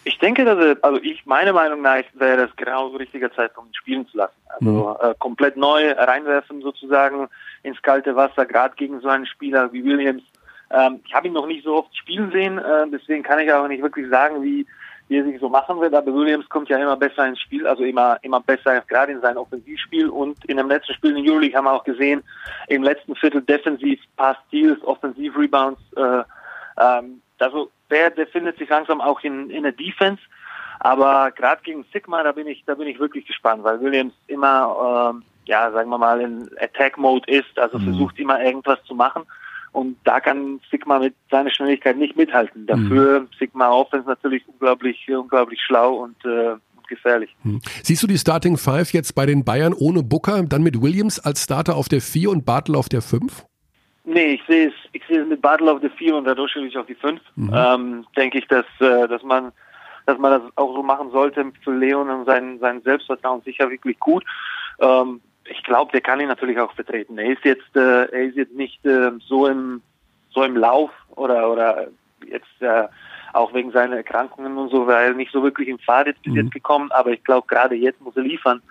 Ich denke, dass er, also ich, meine Meinung nach wäre das genau so richtiger Zeitpunkt, ihn spielen zu lassen. Also äh, komplett neu reinwerfen sozusagen ins kalte Wasser, gerade gegen so einen Spieler wie Williams. Ähm, ich habe ihn noch nicht so oft spielen sehen, äh, deswegen kann ich auch nicht wirklich sagen, wie, wie er sich so machen wird. Aber Williams kommt ja immer besser ins Spiel, also immer immer besser, gerade in seinem Offensivspiel. Und in dem letzten Spiel in Euroleague haben wir auch gesehen, im letzten Viertel defensiv, Pass Steals, Offensiv Rebounds. Äh, ähm, also der, der findet sich langsam auch in, in der Defense. Aber gerade gegen Sigma, da bin ich, da bin ich wirklich gespannt, weil Williams immer, ähm, ja, sagen wir mal, in Attack-Mode ist, also mhm. versucht immer irgendwas zu machen. Und da kann Sigma mit seiner Schnelligkeit nicht mithalten. Dafür mhm. Sigma Offense natürlich unglaublich, unglaublich schlau und, äh, gefährlich. Mhm. Siehst du die Starting Five jetzt bei den Bayern ohne Booker, dann mit Williams als Starter auf der 4 und Bartel auf der 5? Nee, ich sehe es, ich sehe es mit Bartel auf der 4 und Radoschewitsch auf die 5. Mhm. Ähm, denke ich, dass, äh, dass man, dass man das auch so machen sollte für Leon und sein, sein Selbstvertrauen sicher wirklich gut. Ähm, ich glaube, der kann ihn natürlich auch vertreten. Er ist jetzt, äh, er ist jetzt nicht äh, so im, so im Lauf oder, oder jetzt, äh, auch wegen seiner Erkrankungen und so, weil er nicht so wirklich im Fahrt jetzt bis mhm. jetzt gekommen, aber ich glaube, gerade jetzt muss er liefern.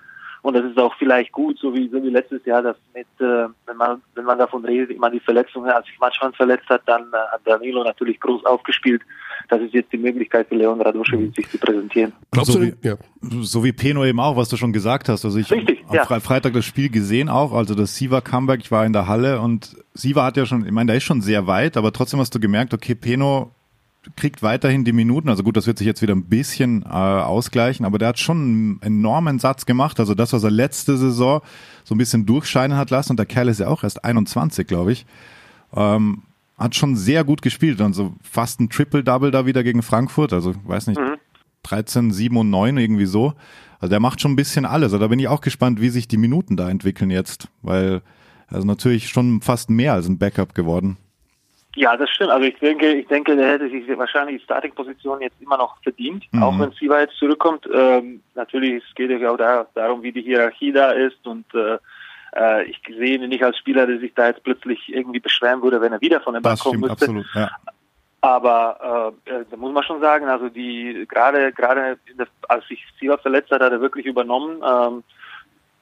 Und das ist auch vielleicht gut, so wie, so wie letztes Jahr, dass mit, äh, wenn man, wenn man davon redet, immer die Verletzungen, als sich Matschmann verletzt hat, dann äh, hat Danilo natürlich groß aufgespielt. Das ist jetzt die Möglichkeit für Leon Radoschewitz, sich zu präsentieren. Glaubst so, du, wie, ja. so wie Peno eben auch, was du schon gesagt hast. Also ich Richtig, am ja. Freitag das Spiel gesehen auch, also das Siva Comeback, ich war in der Halle und Siva hat ja schon, ich meine, der ist schon sehr weit, aber trotzdem hast du gemerkt, okay, Peno kriegt weiterhin die Minuten. Also gut, das wird sich jetzt wieder ein bisschen äh, ausgleichen, aber der hat schon einen enormen Satz gemacht. Also das, was er letzte Saison so ein bisschen durchscheinen hat lassen, und der Kerl ist ja auch erst 21, glaube ich, ähm, hat schon sehr gut gespielt. Also fast ein Triple-Double da wieder gegen Frankfurt. Also weiß nicht, mhm. 13, 7 und 9 irgendwie so. Also der macht schon ein bisschen alles. Also da bin ich auch gespannt, wie sich die Minuten da entwickeln jetzt, weil er ist natürlich schon fast mehr als ein Backup geworden. Ja, das stimmt. Also ich denke, ich denke, der hätte sich wahrscheinlich die Starting-Position jetzt immer noch verdient, mhm. auch wenn Siva jetzt zurückkommt. Ähm, natürlich geht es ja auch da, darum, wie die Hierarchie da ist und äh, äh, ich sehe ihn nicht als Spieler, der sich da jetzt plötzlich irgendwie beschweren würde, wenn er wieder von der Bank kommen müsste. Absolut, ja. Aber äh, äh, da muss man schon sagen, also die gerade gerade als sich Siva verletzt hat, hat er wirklich übernommen. Ähm,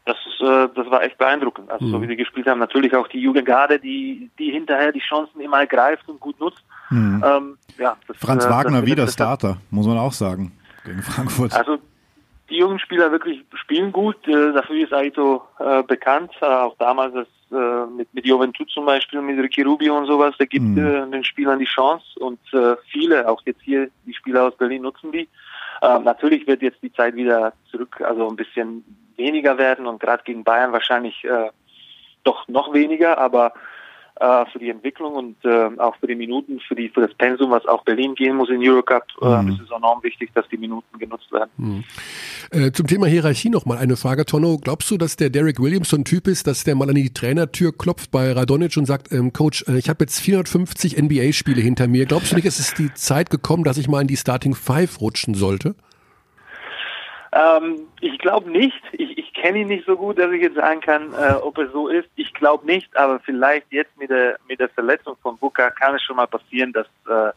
das, äh, das war echt beeindruckend. Also mhm. so wie sie gespielt haben, natürlich auch die Jugendgarde, die, die hinterher die Chancen immer ergreift und gut nutzt. Mhm. Ähm, ja, das, Franz äh, Wagner das wieder Starter, muss man auch sagen, gegen Frankfurt. Also die jungen Spieler wirklich spielen gut. Äh, dafür ist Aito äh, bekannt. Äh, auch damals das, äh, mit, mit Juventud zum Beispiel, mit Ricky Rubio und sowas. Der gibt mhm. äh, den Spielern die Chance und äh, viele, auch jetzt hier die Spieler aus Berlin nutzen die. Äh, natürlich wird jetzt die Zeit wieder zurück, also ein bisschen weniger werden und gerade gegen Bayern wahrscheinlich äh, doch noch weniger, aber äh, für die Entwicklung und äh, auch für die Minuten, für die für das Pensum, was auch Berlin gehen muss in Eurocup, äh, mhm. ist es enorm wichtig, dass die Minuten genutzt werden. Mhm. Äh, zum Thema Hierarchie noch mal eine Frage, Tonno. Glaubst du, dass der Derek Williams so ein Typ ist, dass der mal an die Trainertür klopft bei Radonic und sagt, ähm, Coach, äh, ich habe jetzt 450 NBA-Spiele hinter mir. Glaubst du nicht, es ist die Zeit gekommen, dass ich mal in die Starting Five rutschen sollte? Ähm, ich glaube nicht. Ich, ich kenne ihn nicht so gut, dass ich jetzt sagen kann, äh, ob er so ist. Ich glaube nicht, aber vielleicht jetzt mit der mit der Verletzung von Booker kann es schon mal passieren, dass äh,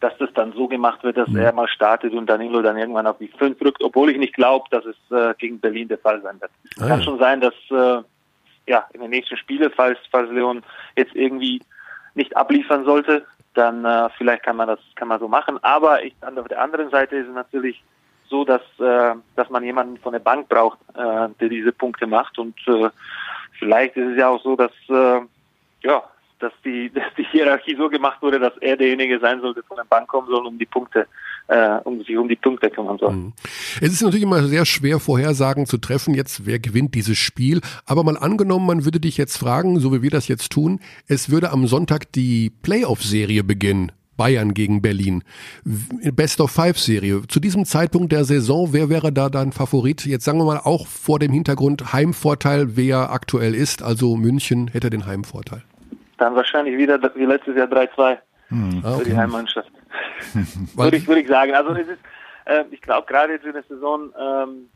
dass das dann so gemacht wird, dass mhm. er mal startet und Danilo dann irgendwann auf die 5 rückt, obwohl ich nicht glaube, dass es äh, gegen Berlin der Fall sein wird. Ah, kann ja. schon sein, dass äh, ja in den nächsten Spielen, falls falls Leon jetzt irgendwie nicht abliefern sollte, dann äh, vielleicht kann man das kann man so machen. Aber ich, an der anderen Seite ist es natürlich so, dass, äh, dass man jemanden von der Bank braucht, äh, der diese Punkte macht. Und äh, vielleicht ist es ja auch so, dass äh, ja, dass die, dass die Hierarchie so gemacht wurde, dass er derjenige sein sollte, von der Bank kommen soll, um die Punkte, äh, um sich um die Punkte kümmern soll. Mhm. Es ist natürlich immer sehr schwer, Vorhersagen zu treffen, jetzt wer gewinnt dieses Spiel. Aber mal angenommen, man würde dich jetzt fragen, so wie wir das jetzt tun, es würde am Sonntag die Playoff-Serie beginnen. Bayern gegen Berlin. Best of Five Serie. Zu diesem Zeitpunkt der Saison, wer wäre da dein Favorit? Jetzt sagen wir mal auch vor dem Hintergrund Heimvorteil, wer aktuell ist. Also München hätte den Heimvorteil. Dann wahrscheinlich wieder wie letztes Jahr 3-2 hm. für die Heimmannschaft. würde, ich, würde ich sagen. Also es ist, äh, ich glaube gerade jetzt in der Saison, ähm,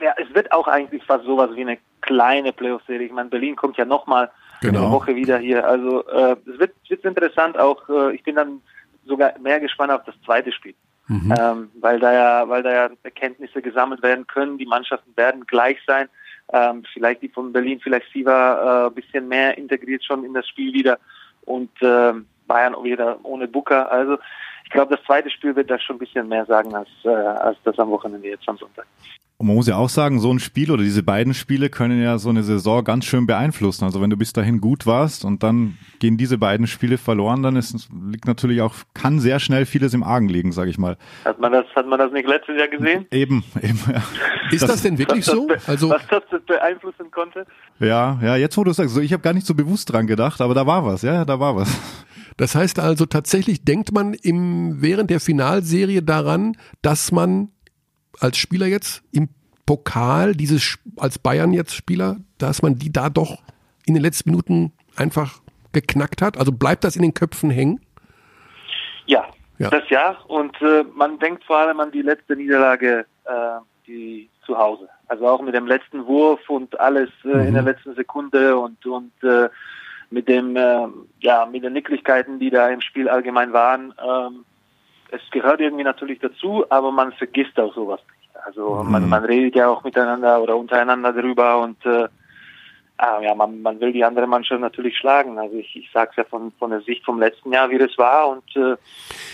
ja, es wird auch eigentlich fast sowas wie eine kleine Playoff-Serie. Ich meine, Berlin kommt ja nochmal Genau. Woche wieder hier. Also äh, es wird, wird interessant. Auch äh, ich bin dann sogar mehr gespannt auf das zweite Spiel, ähm, weil da ja, weil da ja Erkenntnisse gesammelt werden können. Die Mannschaften werden gleich sein. Ähm, vielleicht die von Berlin, vielleicht Siva äh, ein bisschen mehr integriert schon in das Spiel wieder und ähm, Bayern wieder ohne Booker. Also ich glaube, das zweite Spiel wird da schon ein bisschen mehr sagen als, äh, als das am Wochenende jetzt am Sonntag. Und man muss ja auch sagen, so ein Spiel oder diese beiden Spiele können ja so eine Saison ganz schön beeinflussen. Also wenn du bis dahin gut warst und dann gehen diese beiden Spiele verloren, dann ist, liegt natürlich auch, kann sehr schnell vieles im Argen liegen, sage ich mal. Hat man das, hat man das nicht letztes Jahr gesehen? Eben, eben. Ja. Ist das, denn wirklich was so? Das, Also was das beeinflussen konnte? Ja, ja, jetzt wo du sagst, so, ich habe gar nicht so bewusst dran gedacht, aber da war was, ja, da war was. Das heißt also tatsächlich denkt man im, während der Finalserie daran, dass man als Spieler jetzt im Pokal, dieses als Bayern jetzt Spieler, dass man die da doch in den letzten Minuten einfach geknackt hat? Also bleibt das in den Köpfen hängen? Ja, Ja. das ja. Und äh, man denkt vor allem an die letzte Niederlage, äh, die zu Hause. Also auch mit dem letzten Wurf und alles äh, in der letzten Sekunde und und äh, mit dem äh, ja mit den Nicklichkeiten, die da im Spiel allgemein waren. Ähm, es gehört irgendwie natürlich dazu, aber man vergisst auch sowas nicht. Also man, man redet ja auch miteinander oder untereinander drüber und äh, Ah, ja, man, man will die andere Mannschaft natürlich schlagen. Also ich, ich sage es ja von, von der Sicht vom letzten Jahr, wie das war. Und äh,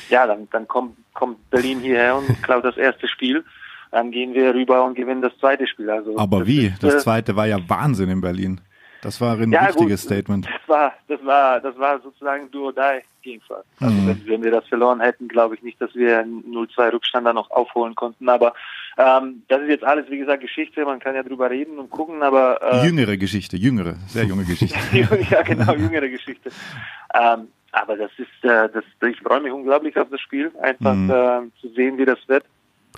ja, dann, dann kommt, kommt Berlin hierher und klaut das erste Spiel. Dann gehen wir rüber und gewinnen das zweite Spiel. Also Aber das wie? Das äh, zweite war ja Wahnsinn in Berlin. Das war ein ja, wichtiges gut, Statement. Das war, das war, das war sozusagen do or die Gegenfall. Also Mhm. wenn, wenn wir das verloren hätten, glaube ich nicht, dass wir einen 0-2 Rückstand dann noch aufholen konnten. Aber ähm, das ist jetzt alles, wie gesagt, Geschichte. Man kann ja drüber reden und gucken, aber äh, Jüngere Geschichte, jüngere, sehr junge Geschichte. ja, genau, jüngere Geschichte. Ähm, aber das ist, äh, das, ich freue mich unglaublich auf das Spiel, einfach Mhm. äh, zu sehen, wie das wird.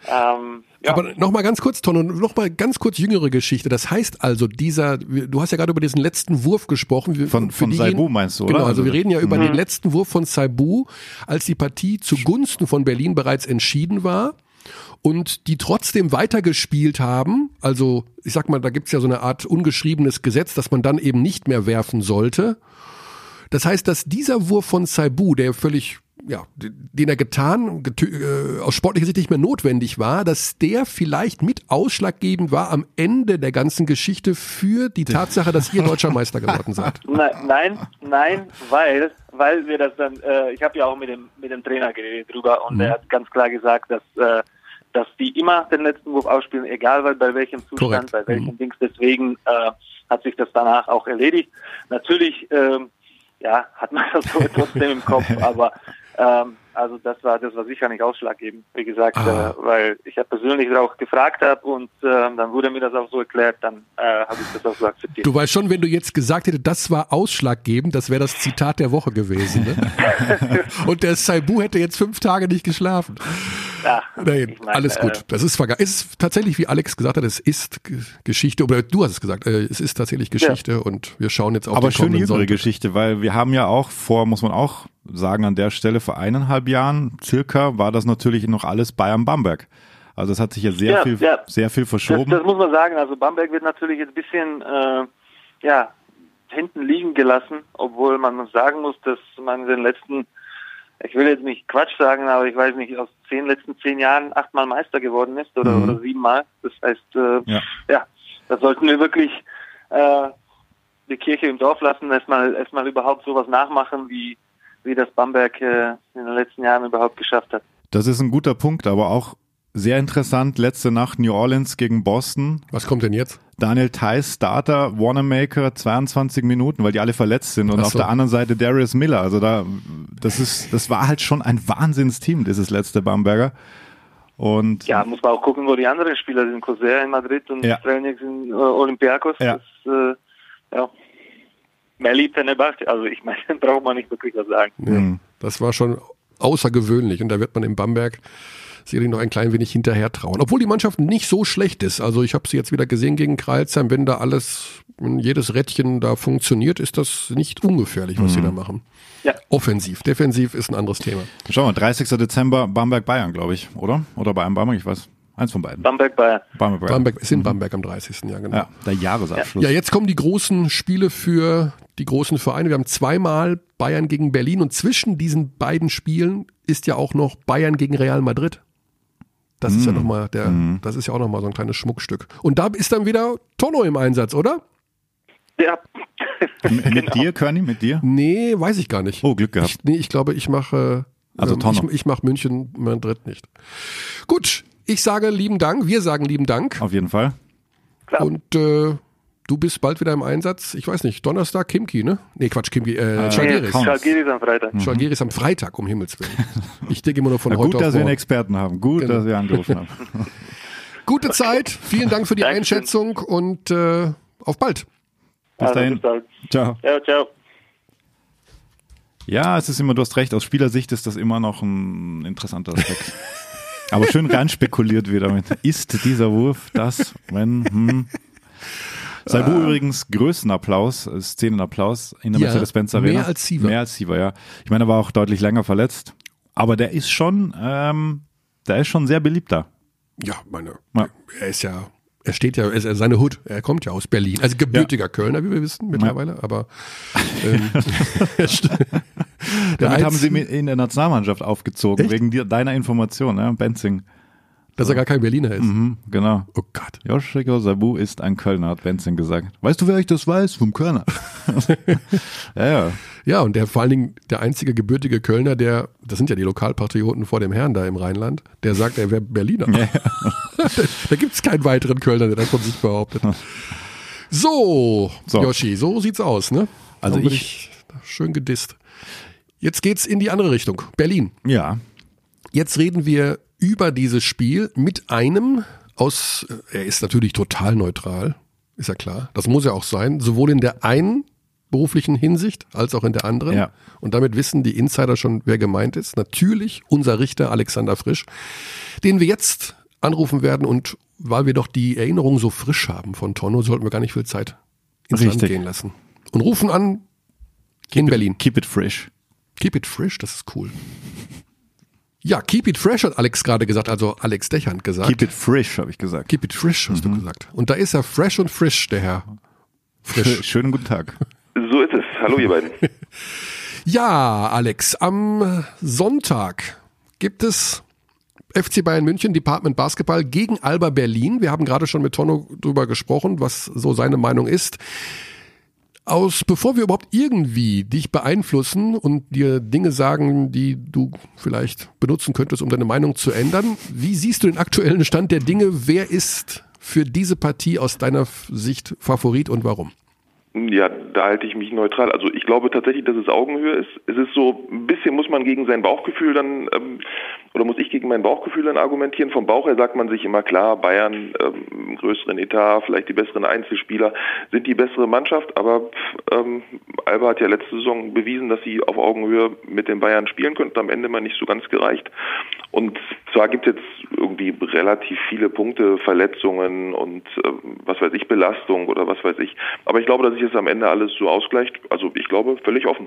Ähm, ja. Aber nochmal ganz kurz, Tonno, nochmal ganz kurz jüngere Geschichte. Das heißt also, dieser, du hast ja gerade über diesen letzten Wurf gesprochen. Von- von Saibu meinst du, oder? Genau, also wir Also- reden ja über Mhm. den letzten Wurf von Saibu, als die Partie zugunsten von Berlin bereits entschieden war und die trotzdem weitergespielt haben. Also ich sag mal, da gibt's ja so eine Art ungeschriebenes Gesetz, dass man dann eben nicht mehr werfen sollte. Das heißt, dass dieser Wurf von Saibu, der völlig, ja, den er getan, getö- äh, aus sportlicher Sicht nicht mehr notwendig war, dass der vielleicht mit ausschlaggebend war am Ende der ganzen Geschichte für die Tatsache, dass ihr deutscher Meister geworden seid. Nein, nein, nein, weil, weil wir das dann, äh, ich habe ja auch mit dem, mit dem Trainer geredet drüber und Mhm. er hat ganz klar gesagt, dass, äh, dass die immer den letzten Wurf ausspielen, egal bei, bei welchem Zustand, Korrekt. bei welchem Mhm. Dings. Deswegen äh, hat sich das danach auch erledigt. Natürlich, ähm, ja, hat man das so trotzdem im Kopf, aber ähm, also das war das war sicher nicht ausschlaggebend, wie gesagt, Ah. äh, weil ich ja persönlich auch gefragt habe und äh, dann wurde mir das auch so erklärt, dann äh, habe ich das auch so akzeptiert. Du weißt schon, wenn du jetzt gesagt hättest, das war ausschlaggebend, das wäre das Zitat der Woche gewesen. Ne? Und der Saibu hätte jetzt fünf Tage nicht geschlafen. Ja, Nein, ich meine, alles gut. äh, Das ist vergangen. Es ist tatsächlich, wie Alex gesagt hat, es ist Geschichte, oder du hast es gesagt, äh, es ist tatsächlich Geschichte und wir schauen jetzt auf Aber den schöne kommenden Sonntag. Geschichte, weil wir haben ja auch vor, muss man auch sagen, an der Stelle vor eineinhalb Jahren circa war das natürlich noch alles Bayern-Bamberg. Also es hat sich ja sehr Ja, viel, ja. sehr viel Das, verschoben. das muss man sagen. Also Bamberg wird natürlich jetzt ein bisschen äh, ja, hinten liegen gelassen, obwohl man sagen muss, dass man in den letzten, ich will jetzt nicht Quatsch sagen, aber ich weiß nicht, aus zehn letzten zehn Jahren achtmal Meister geworden ist oder, Mhm. oder siebenmal. Das heißt, äh, Ja. ja, da sollten wir wirklich äh, die Kirche im Dorf lassen, erstmal erstmal überhaupt sowas nachmachen, wie wie das Bamberg äh, in den letzten Jahren überhaupt geschafft hat. Das ist ein guter Punkt, aber auch sehr interessant. Letzte Nacht New Orleans gegen Boston. Was kommt denn jetzt? Daniel Theiss, Starter, Wanamaker, 22 Minuten, weil die alle verletzt sind. Und Ach auf so. der anderen Seite Darius Miller. Also da, das ist, das war halt schon ein Wahnsinnsteam, dieses letzte Bamberger. Und Ja, muss man auch gucken, wo die anderen Spieler sind. Coser in Madrid und Ja. Strelniak in äh, Olympiakos. Ja. Das, äh, ja. Melli Fenerbahce, also ich meine, braucht man nicht wirklich was sagen. Ja, Mhm. Das war schon außergewöhnlich und da wird man in Bamberg sicherlich noch ein klein wenig hinterher trauen. Obwohl die Mannschaft nicht so schlecht ist. Also ich habe sie jetzt wieder gesehen gegen Kreilsheim. Wenn da alles, wenn jedes Rädchen da funktioniert, ist das nicht ungefährlich, was sie da machen. Ja. Offensiv. Defensiv ist ein anderes Thema. Schau mal, 30. Dezember Bamberg-Bayern, glaube ich, oder? Oder Bayern-Bamberg, ich weiß. Eins von beiden. Bamberg, Bayern. Bamberg. Bamberg ist in Bamberg am 30. Ja, genau. Ja, der Jahresabschluss. Ja, jetzt kommen die großen Spiele für die großen Vereine. Wir haben zweimal Bayern gegen Berlin und zwischen diesen beiden Spielen ist ja auch noch Bayern gegen Real Madrid. Das ist ja noch mal der, das ist ja auch noch mal so ein kleines Schmuckstück. Und da ist dann wieder Tono im Einsatz, oder? Ja. Mit dir, Körny, mit dir? Nee, weiß ich gar nicht. Oh, Glück gehabt. Ich, nee, ich glaube, ich mache Also ähm, Tono. ich, ich mache München Madrid nicht. Gut, ich sage lieben Dank, wir sagen lieben Dank Auf jeden Fall. Klar. und äh, du bist bald wieder im Einsatz. Ich weiß nicht, Donnerstag Kimki, ne? Nee, Quatsch, Kimki, äh, Äh, Schalgiris. kaum. Schalgiris am Freitag. Schalgiris am Freitag, um Himmels Willen. Ich denke immer nur von Na, heute gut, dass auf wir einen morgen. Experten haben. Gut, Genau. dass wir angerufen haben. Gute Zeit, vielen Dank für die Dankeschön. Einschätzung und äh, auf bald. Bis Also, dahin. bis bald. Ciao. Ja, ciao. Ja, es ist immer, du hast recht, aus Spielersicht ist das immer noch ein interessanter Aspekt. Aber schön rein spekuliert wieder mit, ist dieser Wurf das, wenn, hm. Saibu übrigens größten Applaus, äh, Szenenapplaus in der Ja, Mercedes-Benz Arena. mehr als Siever. Mehr als Siever, ja. Ich meine, er war auch deutlich länger verletzt. Aber der ist schon, ähm, der ist schon sehr beliebt da. Ja, meine, Ja. er ist ja, er steht ja, er ja seine Hut, er kommt ja aus Berlin. Also gebürtiger Kölner, wie wir wissen mittlerweile, aber ähm, Damit haben sie ihn in der Nationalmannschaft aufgezogen, Echt? wegen deiner Information, ja, Benzing. Dass er gar kein Berliner ist. Mhm, genau. Oh Gott. Joschiko Sabu ist ein Kölner, hat Benzing gesagt. Weißt du, wer ich das weiß? Vom Kölner. ja, ja. Ja, und der vor allen Dingen der einzige gebürtige Kölner, der, das sind ja die Lokalpatrioten vor dem Herrn da im Rheinland, der sagt, er wäre Berliner. da da gibt es keinen weiteren Kölner, der das von sich behauptet. So, So. Yoshi, so sieht's aus, ne? Also wurde ich- schön gedisst. Jetzt geht's in die andere Richtung. Berlin. Ja. Jetzt reden wir über dieses Spiel mit einem aus, er ist natürlich total neutral, ist ja klar. Das muss er auch sein, sowohl in der einen beruflichen Hinsicht als auch in der anderen. Ja. Und damit wissen die Insider schon, wer gemeint ist. Natürlich unser Richter Alexander Frisch, den wir jetzt anrufen werden und weil wir doch die Erinnerung so frisch haben von Tonno, sollten wir gar nicht viel Zeit ins Land Richtig. gehen lassen. Und rufen an in Berlin. Keep it fresh. Keep it fresh, das ist cool. Ja, keep it fresh hat Alex gerade gesagt, also Alex Dechand gesagt. Keep it fresh, habe ich gesagt. Keep it fresh, hast du gesagt. Und da ist er fresh und frisch, der Herr. Frisch. Schönen guten Tag. So ist es. Hallo ihr beiden. Ja, Alex, am Sonntag gibt es FC Bayern München Department Basketball gegen Alba Berlin. Wir haben gerade schon mit Tonno drüber gesprochen, was so seine Meinung ist. Aus, bevor wir überhaupt irgendwie dich beeinflussen und dir Dinge sagen, die du vielleicht benutzen könntest, um deine Meinung zu ändern, wie siehst du den aktuellen Stand der Dinge? Wer ist für diese Partie aus deiner Sicht Favorit und warum? Ja, da halte ich mich neutral. Also ich glaube tatsächlich, dass es Augenhöhe ist. Es ist so, ein bisschen muss man gegen sein Bauchgefühl dann, ähm, oder muss ich gegen mein Bauchgefühl dann argumentieren. Vom Bauch her sagt man sich immer klar, Bayern, ähm, größeren Etat, vielleicht die besseren Einzelspieler, sind die bessere Mannschaft. Aber ähm, Alba hat ja letzte Saison bewiesen, dass sie auf Augenhöhe mit den Bayern spielen könnten. Am Ende mal nicht so ganz gereicht. Und zwar gibt es jetzt irgendwie relativ viele Punkte, Verletzungen und ähm, was weiß ich, Belastung oder was weiß ich. Aber ich glaube, dass sich das am Ende alles so ausgleicht. Also ich glaube, völlig offen.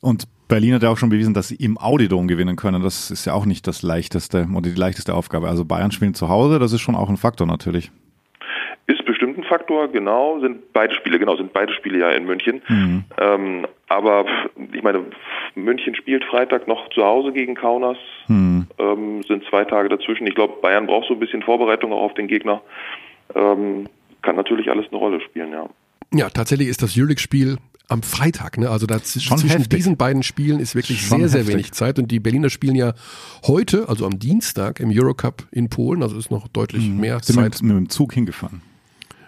Und Berlin hat ja auch schon bewiesen, dass sie im Audidom gewinnen können. Das ist ja auch nicht das leichteste oder die leichteste Aufgabe. Also Bayern spielen zu Hause, das ist schon auch ein Faktor natürlich. Ist bestimmt ein Faktor, genau, sind beide Spiele, genau, sind beide Spiele ja in München. Ähm, aber ich meine, München spielt Freitag noch zu Hause gegen Kaunas, ähm, sind zwei Tage dazwischen. Ich glaube, Bayern braucht so ein bisschen Vorbereitung auch auf den Gegner. Ähm, kann natürlich alles eine Rolle spielen, ja. Ja, tatsächlich ist das Euroleague-Spiel am Freitag. Ne? Also da Schon zwischen heftig. diesen beiden Spielen ist wirklich Schon sehr, sehr heftig. wenig Zeit. Und die Berliner spielen ja heute, also am Dienstag, im Eurocup in Polen. Also ist noch deutlich mehr Sind Zeit mit, mit dem Zug hingefahren.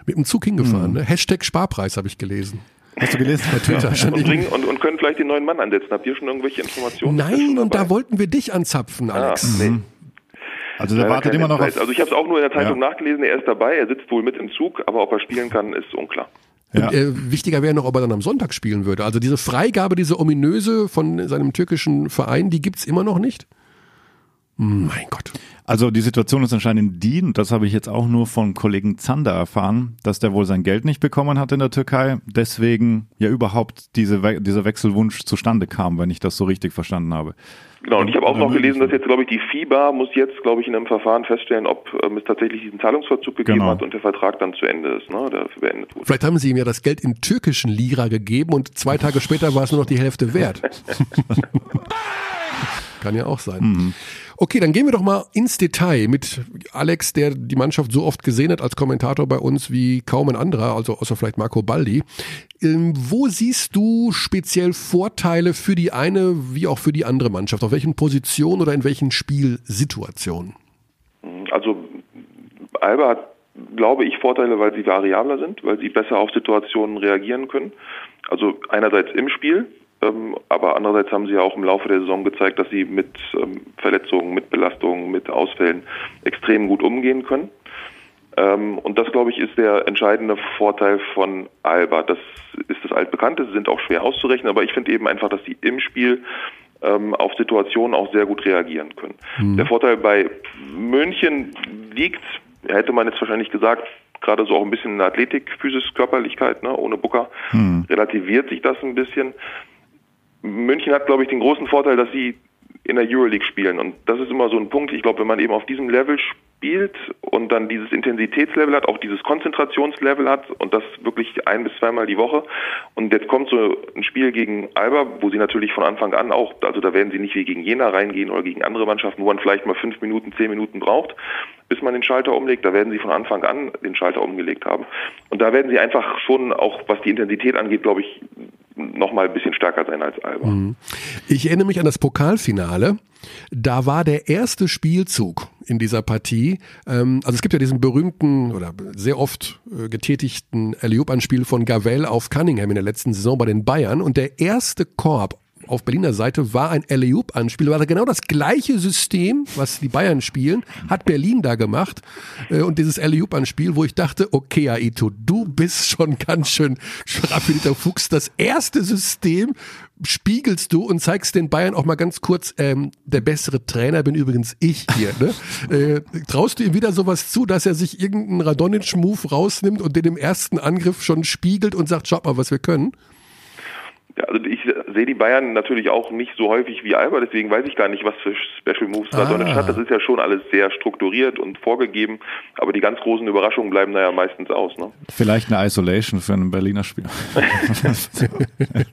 mit dem Zug hingefahren. Ne? Hashtag Sparpreis habe ich gelesen. Hast du gelesen? Bei Twitter stand Und, bringen, und, und können vielleicht den neuen Mann ansetzen. Habt ihr schon irgendwelche Informationen? Nein, und dabei? da wollten wir dich anzapfen, Ah, Alex. nee. Also der Leider wartet immer noch auf. Also ich habe es auch nur in der Zeitung Ja. nachgelesen, er ist dabei, er sitzt wohl mit im Zug, aber ob er spielen kann, ist unklar. Ja. Und, äh, wichtiger wäre noch, ob er dann am Sonntag spielen würde. Also diese Freigabe, diese ominöse von seinem türkischen Verein, die gibt's immer noch nicht. Mein Gott. Also die Situation ist anscheinend die, und das habe ich jetzt auch nur von Kollegen Zander erfahren, dass der wohl sein Geld nicht bekommen hat in der Türkei, deswegen ja überhaupt diese We dieser Wechselwunsch zustande kam, wenn ich das so richtig verstanden habe. Genau, und ich habe auch noch gelesen, dass jetzt, glaube ich, die FIBA muss jetzt, glaube ich, in einem Verfahren feststellen, ob ähm, es tatsächlich diesen Zahlungsverzug gegeben Genau. hat und der Vertrag dann zu Ende ist, ne, der beendet wurde. Vielleicht haben sie ihm ja das Geld in türkischen Lira gegeben und zwei Tage später war es nur noch die Hälfte wert. Kann ja auch sein. Okay, dann gehen wir doch mal ins Detail mit Alex, der die Mannschaft so oft gesehen hat als Kommentator bei uns wie kaum ein anderer, also außer vielleicht Marco Baldi. Ähm, wo siehst du speziell Vorteile für die eine wie auch für die andere Mannschaft? Auf welchen Positionen oder in welchen Spielsituationen? Also Alba hat, glaube ich, Vorteile, weil sie variabler sind, weil sie besser auf Situationen reagieren können. Also einerseits im Spiel, aber andererseits haben sie ja auch im Laufe der Saison gezeigt, dass sie mit ähm, Verletzungen, mit Belastungen, mit Ausfällen extrem gut umgehen können. Ähm, und das, glaube ich, ist der entscheidende Vorteil von Alba. Das ist das Altbekannte, sie sind auch schwer auszurechnen, aber ich finde eben einfach, dass sie im Spiel ähm, auf Situationen auch sehr gut reagieren können. Der Vorteil bei München liegt, hätte man jetzt wahrscheinlich gesagt, gerade so auch ein bisschen in der Athletik, Physis, Körperlichkeit, ne, ohne Booker, relativiert sich das ein bisschen. München hat, glaube ich, den großen Vorteil, dass sie in der Euroleague spielen. Und das ist immer so ein Punkt. Ich glaube, wenn man eben auf diesem Level spielt und dann dieses Intensitätslevel hat, auch dieses Konzentrationslevel hat und das wirklich ein bis zweimal die Woche. Und jetzt kommt so ein Spiel gegen Alba, wo sie natürlich von Anfang an auch, also da werden sie nicht wie gegen Jena reingehen oder gegen andere Mannschaften, wo man vielleicht mal fünf Minuten, zehn Minuten braucht, bis man den Schalter umlegt. Da werden sie von Anfang an den Schalter umgelegt haben. Und da werden sie einfach schon auch, was die Intensität angeht, glaube ich, noch mal ein bisschen stärker sein als Alba. Ich erinnere mich an das Pokalfinale. Da war der erste Spielzug in dieser Partie. Ähm, also es gibt ja diesen berühmten oder sehr oft äh, getätigten Alley-Oop-Anspiel von Gavel auf Cunningham in der letzten Saison bei den Bayern. Und der erste Korb auf Berliner Seite war ein Alley-Oop-Anspiel, war genau das gleiche System, was die Bayern spielen, hat Berlin da gemacht. Äh, Und dieses Alley-Oop-Anspiel, wo ich dachte, okay, Aito, du bist schon ganz schön raffinierter Fuchs. Das erste System spiegelst du und zeigst den Bayern auch mal ganz kurz, ähm, der bessere Trainer bin übrigens ich hier. Ne? äh, traust du ihm wieder sowas zu, dass er sich irgendeinen Radonic-Move rausnimmt und den im ersten Angriff schon spiegelt und sagt, schaut mal, was wir können? Ja, also ich sehe die Bayern natürlich auch nicht so häufig wie Alba, deswegen weiß ich gar nicht, was für Special Moves da Ah. Donnerstag hat. Das ist ja schon alles sehr strukturiert und vorgegeben, aber die ganz großen Überraschungen bleiben da ja meistens aus. Ne? Vielleicht eine Isolation für einen Berliner Spieler.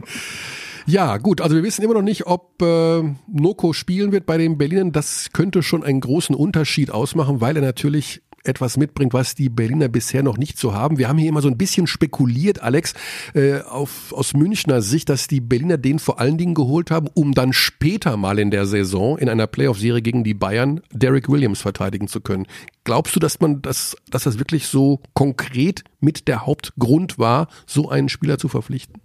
Ja, gut, also wir wissen immer noch nicht, ob äh, Noko spielen wird bei den Berlinern. Das könnte schon einen großen Unterschied ausmachen, weil er natürlich etwas mitbringt, was die Berliner bisher noch nicht so haben. Wir haben hier immer so ein bisschen spekuliert, Alex, äh, auf, aus Münchner Sicht, dass die Berliner den vor allen Dingen geholt haben, um dann später mal in der Saison in einer Playoff-Serie gegen die Bayern Derek Williams verteidigen zu können. Glaubst du, dass man das, dass das wirklich so konkret mit der Hauptgrund war, so einen Spieler zu verpflichten?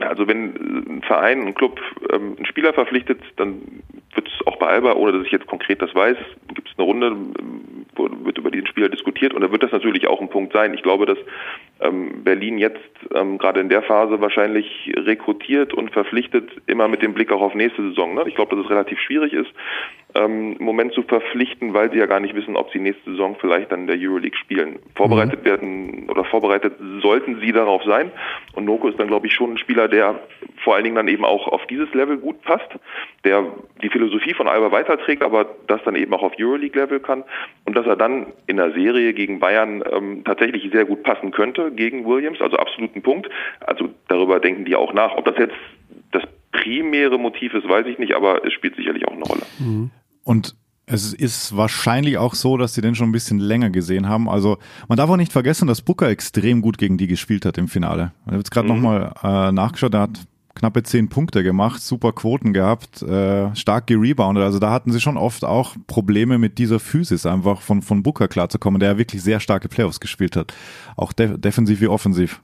Also wenn ein Verein, ein Club ähm, einen Spieler verpflichtet, dann wird es auch bei Alba, ohne dass ich jetzt konkret das weiß, gibt es eine Runde, ähm, wo wird über diesen Spieler diskutiert und da wird das natürlich auch ein Punkt sein. Ich glaube, dass ähm, Berlin jetzt ähm, gerade in der Phase wahrscheinlich rekrutiert und verpflichtet, immer mit dem Blick auch auf nächste Saison. Ne? Ich glaube, dass es relativ schwierig ist, ähm, im Moment zu verpflichten, weil sie ja gar nicht wissen, ob sie nächste Saison vielleicht dann in der Euroleague spielen. Vorbereitet werden oder vorbereitet sollten sie darauf sein. Und Noko ist dann, glaube ich, schon ein Spieler, der vor allen Dingen dann eben auch auf dieses Level gut passt, der die Philosophie von Alba weiterträgt, aber das dann eben auch auf Euroleague-Level kann und dass er dann in der Serie gegen Bayern ähm, tatsächlich sehr gut passen könnte gegen Williams, also absoluten Punkt. Also darüber denken die auch nach. Ob das jetzt das primäre Motiv ist, weiß ich nicht, aber es spielt sicherlich auch eine Rolle. Und es ist wahrscheinlich auch so, dass sie den schon ein bisschen länger gesehen haben. Also man darf auch nicht vergessen, dass Booker extrem gut gegen die gespielt hat im Finale. Ich habe jetzt gerade Mhm. nochmal äh, nachgeschaut, er hat knappe zehn Punkte gemacht, super Quoten gehabt, äh, stark gereboundet. Also da hatten sie schon oft auch Probleme mit dieser Physis, einfach von, von Booker klarzukommen, der ja wirklich sehr starke Playoffs gespielt hat. Auch de defensiv wie offensiv.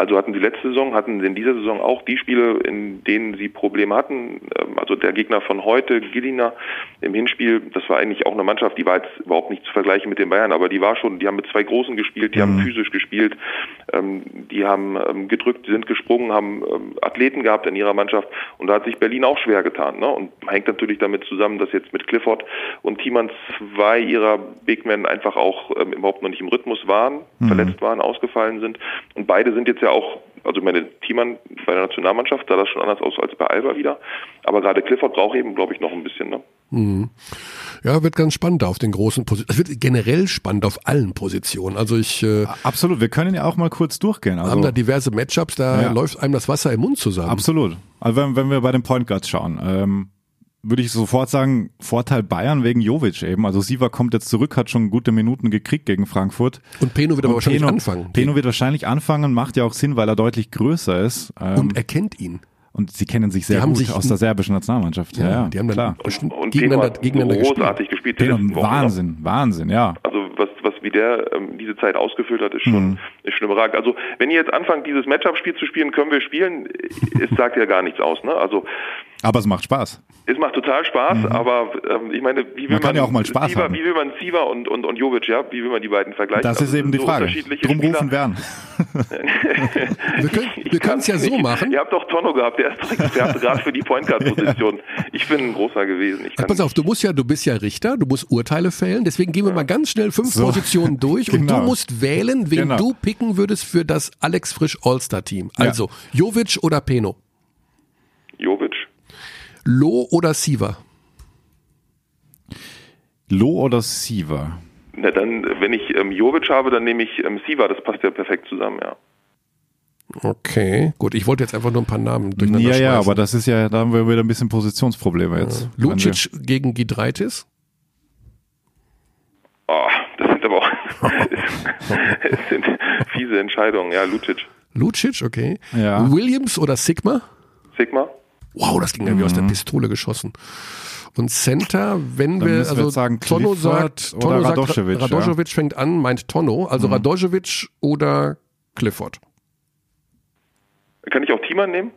Also hatten sie letzte Saison, hatten sie in dieser Saison auch die Spiele, in denen sie Probleme hatten. Ähm, also der Gegner von heute, Gillina, im Hinspiel, das war eigentlich auch eine Mannschaft, die war jetzt überhaupt nicht zu vergleichen mit den Bayern, aber die war schon, die haben mit zwei Großen gespielt, die mhm. haben physisch gespielt, ähm, die haben ähm, gedrückt, sind gesprungen, haben Athleten gehabt in ihrer Mannschaft und da hat sich Berlin auch schwer getan. Ne? Und hängt natürlich damit zusammen, dass jetzt mit Clifford und Thiemann zwei ihrer Big Men einfach auch überhaupt noch nicht im Rhythmus waren, mhm. verletzt waren, ausgefallen sind und beide sind jetzt ja auch, also meine Thiemann bei der Nationalmannschaft sah das schon anders aus als bei Alba wieder. Aber gerade Clifford braucht eben, glaube ich, noch ein bisschen. Ne? Mhm. Ja, wird ganz spannend auf den großen Positionen. Es wird generell spannend auf allen Positionen. Also ich äh, absolut. Wir können ja auch mal kurz durchgehen. Also, haben da diverse Matchups, da ja. läuft einem das Wasser im Mund zusammen. Absolut. Also wenn, wenn wir bei den Point Guards schauen. Ähm, würde ich sofort sagen, Vorteil Bayern wegen Jovic eben. Also Siva kommt jetzt zurück, hat schon gute Minuten gekriegt gegen Frankfurt. Und Peno wird aber wahrscheinlich Peno, anfangen. Peno wird wahrscheinlich anfangen, macht ja auch Sinn, weil er deutlich größer ist. Ähm, und er kennt ihn. Und sie kennen sich sehr gut sich aus der serbischen Nationalmannschaft. Ja, ja, die haben dann klar. bestimmt und, und gegeneinander, gegeneinander großartig gespielt. gespielt Wahnsinn, Wahnsinn, ja. Also was, was wie der ähm, diese Zeit ausgefüllt hat, ist schon, mhm. ist schon überragend. Also wenn ihr jetzt anfangt, dieses Matchup-Spiel zu spielen, können wir spielen. Es sagt ja gar nichts aus. Ne? Also aber es macht Spaß. Es macht total Spaß, mhm. aber ähm, ich meine, wie will man, man ja auch mal Spaß Siva, haben. wie will man Siva und, und, und Jovic, ja, wie will man die beiden vergleichen? Das ist also, eben die so Frage. Drum rufen werden. wir können es ja so machen. Ihr habt doch Tonno gehabt, der ist doch Experte gerade für die Point Guard Position. ja. Ich bin ein großer gewesen. Pass auf, du musst ja, du bist ja Richter, du musst Urteile fällen, deswegen gehen wir ja. mal ganz schnell fünf so. Positionen durch genau. und du genau. musst wählen, wen genau. du picken würdest für das Alex Frisch All-Star Team. Also, ja. Jovic oder Peno? Jovic. Lo oder Siva? Lo oder Siva? Na dann, wenn ich ähm, Jovic habe, dann nehme ich ähm, Siva, das passt ja perfekt zusammen, ja. Okay, gut. Ich wollte jetzt einfach nur ein paar Namen durcheinander Ja, schmeißen. ja, aber das ist ja, da haben wir wieder ein bisschen Positionsprobleme jetzt. Ja. Lucic gegen Gidreitis? Oh, das sind aber auch es sind fiese Entscheidungen, ja, Lucic. Lucic, okay. Ja. Williams oder Sigma? Sigma. Wow, das ging ja wie aus der mhm. Pistole geschossen. Und Center, wenn Dann wir, also wir sagen, Tono sagt, Tono sagt, Radoschewitsch, Radoschewitsch ja. fängt an, meint Tono, also mhm. Radoschewitsch oder Clifford. Kann ich auch Thiemann nehmen?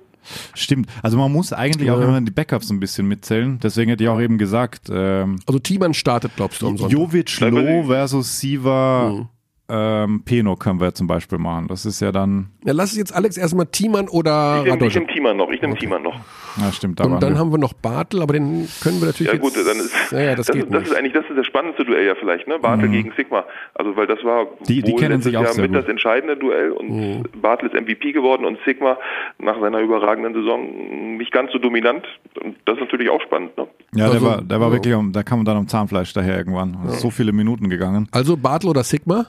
Stimmt. Also man muss eigentlich ja. auch immer die Backups ein bisschen mitzählen. Deswegen hätte ich auch eben gesagt. Ähm, also Thiemann startet, glaubst du, am Sonntag? Jovic Loh versus Siva. Mhm ähm, Peno können wir zum Beispiel machen. Das ist ja dann. Ja, lass es jetzt Alex erstmal Thiemann oder Ich nehme nehm Thiemann noch, ich nehme okay. Thiemann noch. Ja, stimmt. Und dann haben wir noch Bartel, aber den können wir natürlich. Ja, gut, jetzt, dann ist. Ja, ja, das, das, geht ist, das ist eigentlich das ist das spannendste Duell ja vielleicht, ne? Bartel mhm. gegen Sigma. Also, weil das war die, die kennen sich auch Jahr sehr mit gut. das entscheidende Duell und mhm. Bartel ist MVP geworden und Sigma nach seiner überragenden Saison nicht ganz so dominant. Und das ist natürlich auch spannend, ne? Ja, also, der war, der war ja. wirklich, da kam man dann am Zahnfleisch daher irgendwann. Ja. So viele Minuten gegangen. Also Bartel oder Sigma?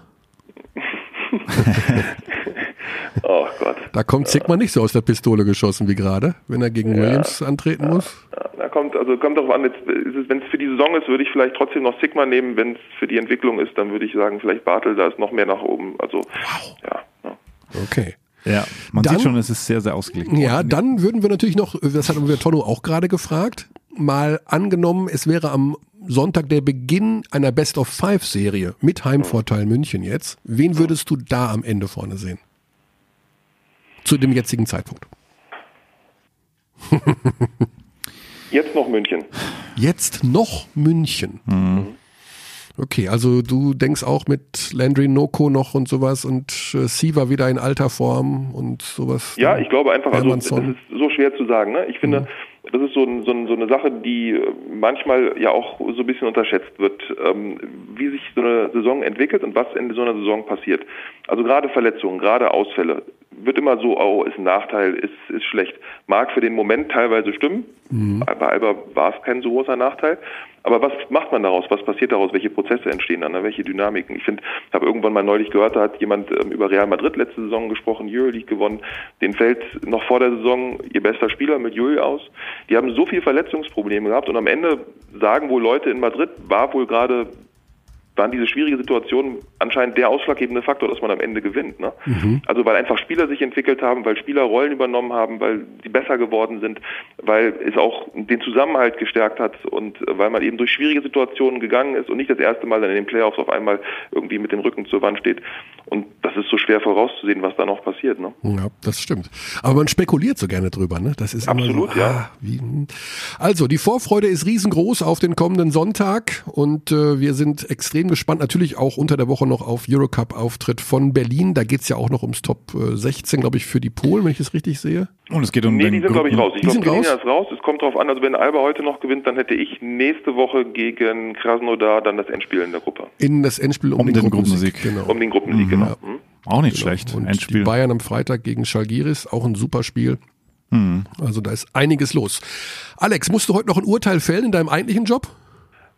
oh Gott. Da kommt Sigma nicht so aus der Pistole geschossen wie gerade, wenn er gegen ja, Williams antreten ja, muss. Ja, da kommt, also kommt darauf an, wenn es für die Saison ist, würde ich vielleicht trotzdem noch Sigma nehmen. Wenn es für die Entwicklung ist, dann würde ich sagen, vielleicht Bartel, da ist noch mehr nach oben. Also, wow. ja. Okay. Ja, man dann, sieht schon, es ist sehr, sehr ausgelegt. Ja, dann würden wir natürlich noch, das hat wir Tonno auch gerade gefragt, mal angenommen, es wäre am Sonntag der Beginn einer Best of Five Serie mit Heimvorteil München jetzt. Wen würdest du da am Ende vorne sehen? Zu dem jetzigen Zeitpunkt. Jetzt noch München. Jetzt noch München. Mhm. Okay, also du denkst auch mit Landry Noko noch und sowas und äh, Siva wieder in alter Form und sowas. Ja, ich glaube einfach, also, das ist so schwer zu sagen. Ne? Ich finde, mhm das ist so, ein, so, ein, so, eine Sache, die äh, manchmal ja auch so ein bisschen unterschätzt wird, ähm, wie sich so eine Saison entwickelt und was in so einer Saison passiert. Also gerade Verletzungen, gerade Ausfälle, wird immer so, oh, ist ein Nachteil, ist, ist schlecht. Mag für den Moment teilweise stimmen. Mhm. Bei Alba war es kein so großer Nachteil. Aber was macht man daraus? Was passiert daraus? Welche Prozesse entstehen dann? Welche Dynamiken? Ich finde, ich habe irgendwann mal neulich gehört, da hat jemand ähm, über Real Madrid letzte Saison gesprochen, Euroleague gewonnen. Den fällt noch vor der Saison ihr bester Spieler mit Jul aus. Die haben so viel Verletzungsprobleme gehabt und am Ende sagen wohl Leute in Madrid, war wohl gerade waren diese schwierige Situation anscheinend der ausschlaggebende Faktor, dass man am Ende gewinnt. Ne? Mhm. Also weil einfach Spieler sich entwickelt haben, weil Spieler Rollen übernommen haben, weil sie besser geworden sind, weil es auch den Zusammenhalt gestärkt hat und weil man eben durch schwierige Situationen gegangen ist und nicht das erste Mal dann in den Playoffs auf einmal irgendwie mit dem Rücken zur Wand steht. Und das ist so schwer vorauszusehen, was da noch passiert. Ne? Ja, das stimmt. Aber man spekuliert so gerne drüber, ne? Das ist Absolut, so, ja. ah, hm. Also, die Vorfreude ist riesengroß auf den kommenden Sonntag und äh, wir sind extrem gespannt. Natürlich auch unter der Woche noch auf Eurocup-Auftritt von Berlin. Da geht's ja auch noch ums Top äh, 16, glaube ich, für die Polen, wenn ich es richtig sehe. Und es geht um Nee, den die sind, glaube ich, raus. Ich Die glaube, raus? ist raus. Es kommt drauf an, also wenn Alba heute noch gewinnt, dann hätte ich nächste Woche gegen Krasnodar dann das Endspiel in der Gruppe. In das Endspiel um, Um den, den Gruppensieg. Gruppensieg. Genau. Um den Gruppensieg, genau. Hm? Auch nicht Genau. schlecht. Und Endspiel. die Bayern am Freitag gegen Schalgiris, auch ein super Spiel. Mhm. Also da ist einiges los. Alex, musst du heute noch ein Urteil fällen in deinem eigentlichen Job?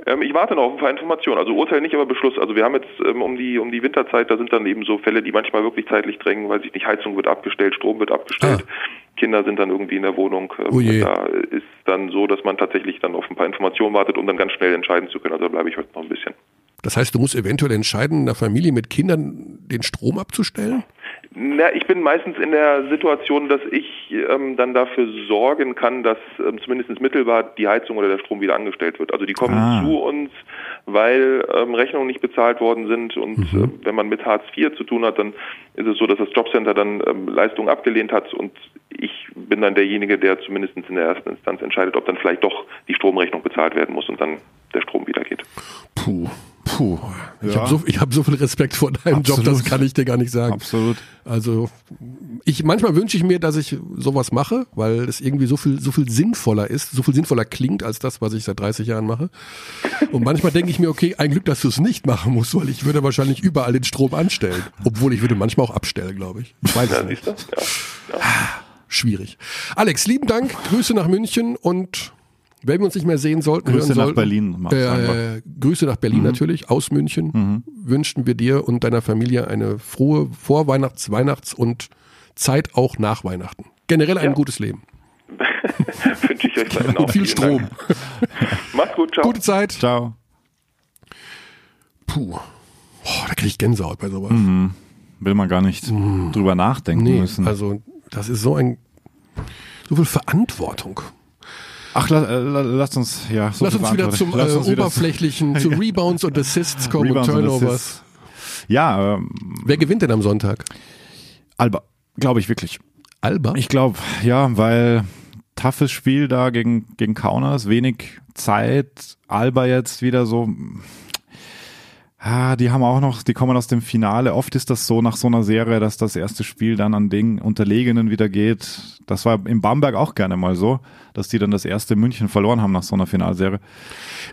Ähm, ich warte noch auf ein paar Informationen. Also Urteil nicht, aber Beschluss. Also wir haben jetzt ähm, um die um die Winterzeit, da sind dann eben so Fälle, die manchmal wirklich zeitlich drängen, weil sich nicht Heizung wird abgestellt, Strom wird abgestellt. Kinder sind dann irgendwie in der Wohnung. Ähm, Ah. Oh. Da ist dann so, dass man tatsächlich dann auf ein paar Informationen wartet, um dann ganz schnell entscheiden zu können. Also da bleibe ich heute noch ein bisschen. Das heißt, du musst eventuell entscheiden, einer Familie mit Kindern den Strom abzustellen? Na, ich bin meistens in der Situation, dass ich ähm, dann dafür sorgen kann, dass ähm, zumindest mittelbar die Heizung oder der Strom wieder angestellt wird. Also die kommen Ah. zu uns, weil ähm, Rechnungen nicht bezahlt worden sind und äh, wenn man mit Hartz IV zu tun hat, dann ist es so, dass das Jobcenter dann ähm, Leistungen abgelehnt hat und ich bin dann derjenige, der zumindest in der ersten Instanz entscheidet, ob dann vielleicht doch die Stromrechnung bezahlt werden muss und dann der Strom wieder geht. Puh. Puh. Ich Ja. habe so, ich hab so viel Respekt vor deinem Job, Absolut. das kann ich dir gar nicht sagen. Absolut. Also ich manchmal wünsche ich mir, dass ich sowas mache, weil es irgendwie so viel so viel sinnvoller ist, so viel sinnvoller klingt als das, was ich seit 30 Jahren mache. Und manchmal denke ich mir, okay, ein Glück, dass du es nicht machen musst, weil ich würde wahrscheinlich überall den Strom anstellen, obwohl ich würde manchmal auch abstellen, glaube ich. Ich weiß es nicht. Ja. Schwierig. Alex, lieben Dank, Grüße nach München und wenn wir uns nicht mehr sehen sollten, Grüße hören nach sollten, Berlin, Max, einfach. Äh, Grüße nach Berlin natürlich, aus München. Wünschen wir dir und deiner Familie eine frohe Vorweihnachts-, Weihnachts- und Zeit auch nach Weihnachten. Generell ein Ja. gutes Leben. Wünsche ich euch dann auch. Und viel Strom. Macht's gut, ciao. Gute Zeit. Ciao. Puh. Boah, da kriege ich Gänsehaut bei sowas. Will man gar nicht drüber nachdenken Nee, müssen. also das ist so ein so viel Verantwortung. Ach, la, äh, la, lasst uns, ja, so Lass uns wieder zum äh, uns wieder oberflächlichen, zu Rebounds und Assists kommen Rebounds und und Turnovers. Assists. Ja, ähm, Wer gewinnt denn am Sonntag? Alba, glaube ich wirklich. Alba? Ich glaube, ja, weil toughes Spiel da gegen, gegen Kaunas, wenig Zeit, Alba jetzt wieder so, ah, die haben auch noch, die kommen aus dem Finale. Oft ist das so nach so einer Serie, dass das erste Spiel dann an den Unterlegenen wieder geht. Das war in Bamberg auch gerne mal so, dass die dann das erste München verloren haben nach so einer Finalserie.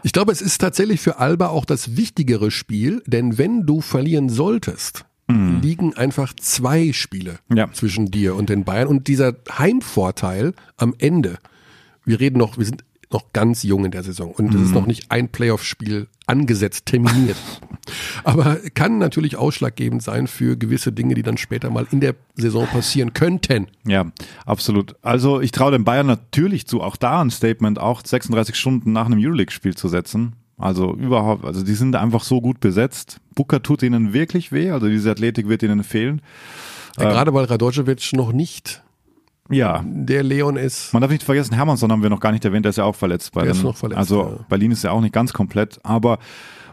Ich glaube, es ist tatsächlich für Alba auch das wichtigere Spiel, denn wenn du verlieren solltest, liegen einfach zwei Spiele Ja. zwischen dir und den Bayern und dieser Heimvorteil am Ende. Wir reden noch, wir sind noch ganz jung in der Saison und es ist noch nicht ein Playoff-Spiel angesetzt, terminiert. Aber kann natürlich ausschlaggebend sein für gewisse Dinge, die dann später mal in der Saison passieren könnten. Ja, absolut. Also ich traue den Bayern natürlich zu, auch da ein Statement auch 36 Stunden nach einem Euroleague-Spiel zu setzen. Also überhaupt, also die sind einfach so gut besetzt. Booker tut ihnen wirklich weh, also diese Athletik wird ihnen fehlen. Ja, Gerade weil Radojevic noch nicht Ja, der Leon ist. man darf nicht vergessen, Hermannsson haben wir noch gar nicht erwähnt, der ist ja auch verletzt. Bei Der ist noch verletzt, Also ja. Berlin ist ja auch nicht ganz komplett, aber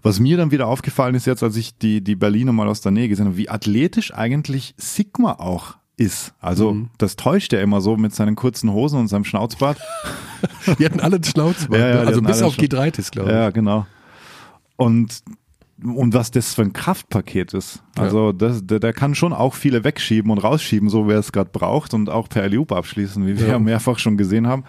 was mir dann wieder aufgefallen ist jetzt, als ich die, die Berliner mal aus der Nähe gesehen habe, wie athletisch eigentlich Sigma auch ist. Also Mhm. das täuscht er immer so mit seinen kurzen Hosen und seinem Schnauzbart. Die hatten alle einen Schnauzbart. Ja, ja, also bis auf schon- G3 glaube ich. Ja, genau. Und und was das für ein Kraftpaket ist. Also das, der, der kann schon auch viele wegschieben und rausschieben, so wie er es gerade braucht und auch per Loop abschließen, wie wir Ja. ja mehrfach schon gesehen haben.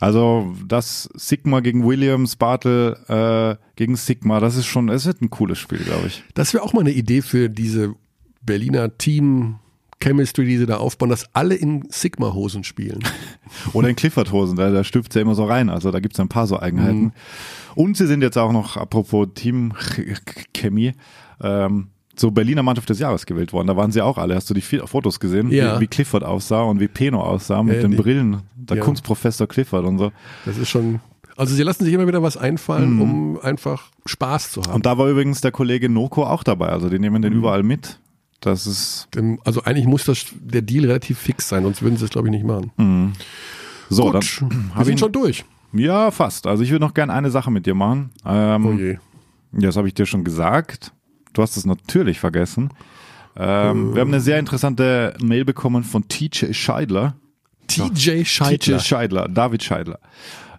Also das Sigma gegen Williams, Bartel äh, gegen Sigma, das ist schon, es wird ein cooles Spiel, glaube ich. Das wäre auch mal eine Idee für diese Berliner Team Chemistry, die sie da aufbauen, dass alle in Sigma-Hosen spielen. Oder in Clifford-Hosen, da, da stüpft ja immer so rein. Also da gibt es ein paar so Eigenheiten. Mhm. Und sie sind jetzt auch noch, apropos Teamchemie, ähm, zur Berliner Mannschaft des Jahres gewählt worden. Da waren sie auch alle. Hast du die Fotos gesehen, Ja. wie, wie Clifford aussah und wie Peno aussah mit Ja, den die- Brillen, der ja. Kunstprofessor Clifford und so. Das ist schon. Also sie lassen sich immer wieder was einfallen, um einfach Spaß zu haben. Mhm. Und da war übrigens der Kollege Noko auch dabei. Also die nehmen Mhm. den überall mit. Das ist also eigentlich muss das der Deal relativ fix sein, sonst würden sie es glaube ich nicht machen. so. Gut, dann wir sind ich- schon durch. Ja, fast. Also ich würde noch gerne eine Sache mit dir machen. Ähm, Oh je. Ja, das habe ich dir schon gesagt. Du hast es natürlich vergessen. Ähm, wir haben eine sehr interessante Mail bekommen von TJ Scheidler. TJ Scheidler. TJ Scheidler, David Scheidler.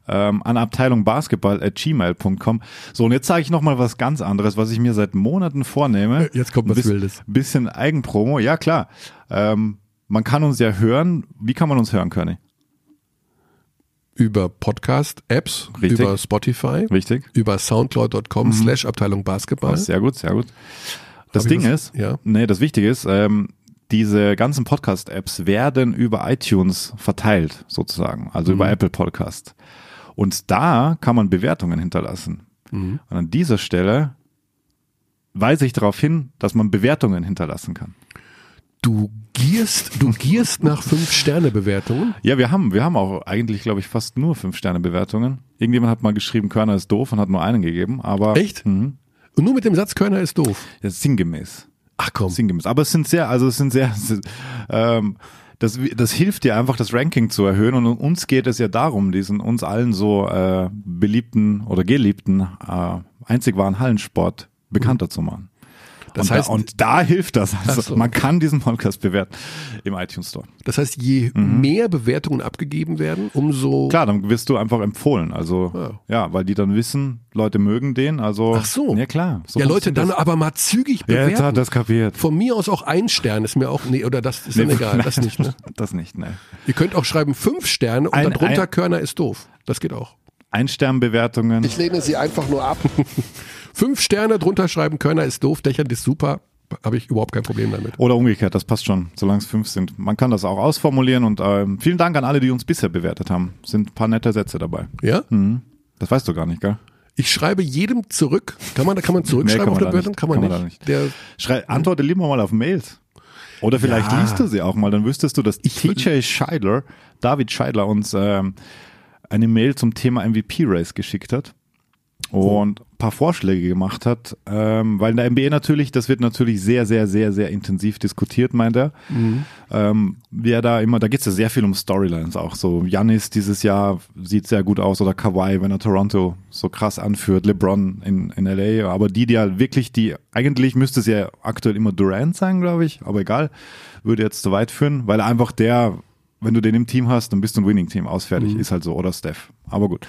Ähm, an Abteilung Basketball at gmail.com. So, und jetzt sage ich nochmal was ganz anderes, was ich mir seit Monaten vornehme. Jetzt kommt was Biss- Wildes. Bisschen Eigenpromo, ja klar. Ähm, man kann uns ja hören. Wie kann man uns hören, Körny? Über Podcast-Apps, über Spotify, Richtig? über soundcloud.com slash Abteilung Basketball. Sehr gut, sehr gut. Das Hab Ding ist, ja. nee, das Wichtige ist, ähm, diese ganzen Podcast-Apps werden über iTunes verteilt, sozusagen, also Mhm. über Apple Podcast. Und da kann man Bewertungen hinterlassen. Mhm. Und an dieser Stelle weise ich darauf hin, dass man Bewertungen hinterlassen kann. Du gierst, du gierst nach Fünf-Sterne-Bewertungen. Ja, wir haben, wir haben auch eigentlich, glaube ich, fast nur Fünf-Sterne-Bewertungen. Irgendjemand hat mal geschrieben, Körner ist doof und hat nur einen gegeben, aber. Echt? Mhm. Und nur mit dem Satz Körner ist doof. Ja, sinngemäß. Ach komm. sinngemäß. Aber es sind sehr, also es sind sehr, ähm, das, das hilft dir einfach, das Ranking zu erhöhen. Und uns geht es ja darum, diesen uns allen so äh, beliebten oder geliebten äh, einzig wahren Hallensport bekannter zu machen. Das und, heißt- da, und da hilft das. Also so. man kann diesen Podcast bewerten im iTunes Store. Das heißt, je mehr Bewertungen abgegeben werden, umso. Mhm. Klar, dann wirst du einfach empfohlen. Also Ja. ja, weil die dann wissen, Leute mögen den. Also Ach so. ja klar. So ja, Leute, dann das. aber mal zügig Ja, bewerten. jetzt hat das kapiert. Von mir aus auch ein Stern ist mir auch, nee, oder das ist dann Nee, egal, das nicht, ne? Das nicht, ne. Ihr könnt auch schreiben fünf Sterne und Ein- darunter ein- Körner ist doof. Das geht auch. Ein-Stern-Bewertungen. lehne sie einfach nur ab. fünf Sterne drunter schreiben, Körner ist doof, Dächern ist super. Habe ich überhaupt kein Problem damit. Oder umgekehrt, das passt schon, solange es fünf sind. Man kann das auch ausformulieren und ähm, vielen Dank an alle, die uns bisher bewertet haben. Sind ein paar nette Sätze dabei. Ja? Mhm. Das weißt du gar nicht, gell? Ich schreibe jedem zurück. Kann man, kann man zurückschreiben Nee, auf kann man da Bewertung? nicht. Kann man, Kann man nicht. da Der, Schrei, antworte lieber mal auf Mails. Oder vielleicht Ja. liest du sie auch mal, dann wüsstest du, dass TJ Scheidler, David Scheidler uns ähm, eine Mail zum Thema MVP-Race geschickt hat und ein paar Vorschläge gemacht hat, ähm, weil in der NBA natürlich, das wird natürlich sehr, sehr, sehr, sehr intensiv diskutiert, meint er. Ähm, wer da immer, da geht es ja sehr viel um Storylines auch. So Janis dieses Jahr sieht sehr gut aus oder Kawhi, wenn er Toronto so krass anführt, LeBron in, in LA, aber die, die ja wirklich, die, eigentlich müsste es ja aktuell immer Durant sein, glaube ich, aber egal, würde jetzt zu weit führen, weil er einfach der, wenn du den im Team hast, dann bist du ein Winning-Team, ausfertig, ist halt so, oder Steph. Aber gut.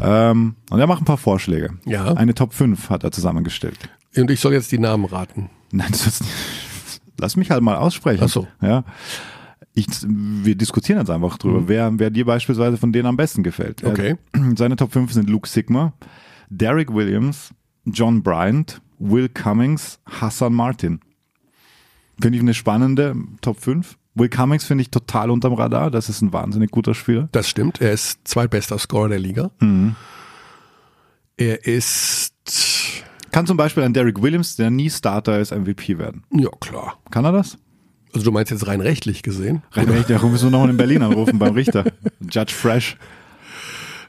Ähm, und er macht ein paar Vorschläge. Ja. Eine Top 5 hat er zusammengestellt. und ich soll jetzt die Namen raten. Nein, das ist, lass mich halt mal aussprechen. Ach so. Ja. Ich, wir diskutieren jetzt einfach drüber, wer, wer dir beispielsweise von denen am besten gefällt. Er- Okay. Seine Top 5 sind Luke Sigma, Derek Williams, John Bryant, Will Cummings, Hassan Martin. Finde ich eine spannende Top 5. Will Cummings finde ich total unterm Radar. Das ist ein wahnsinnig guter Spieler. Das stimmt. Er ist zweitbester Scorer der Liga. Mhm. Er ist, Kann zum Beispiel ein Derek Williams, der nie Starter ist, MVP werden. ja klar. Kann er das? Also du meinst jetzt rein rechtlich gesehen? Rein recht, ja, müssen wir nochmal in Berlin anrufen beim Richter. Judge Fresh.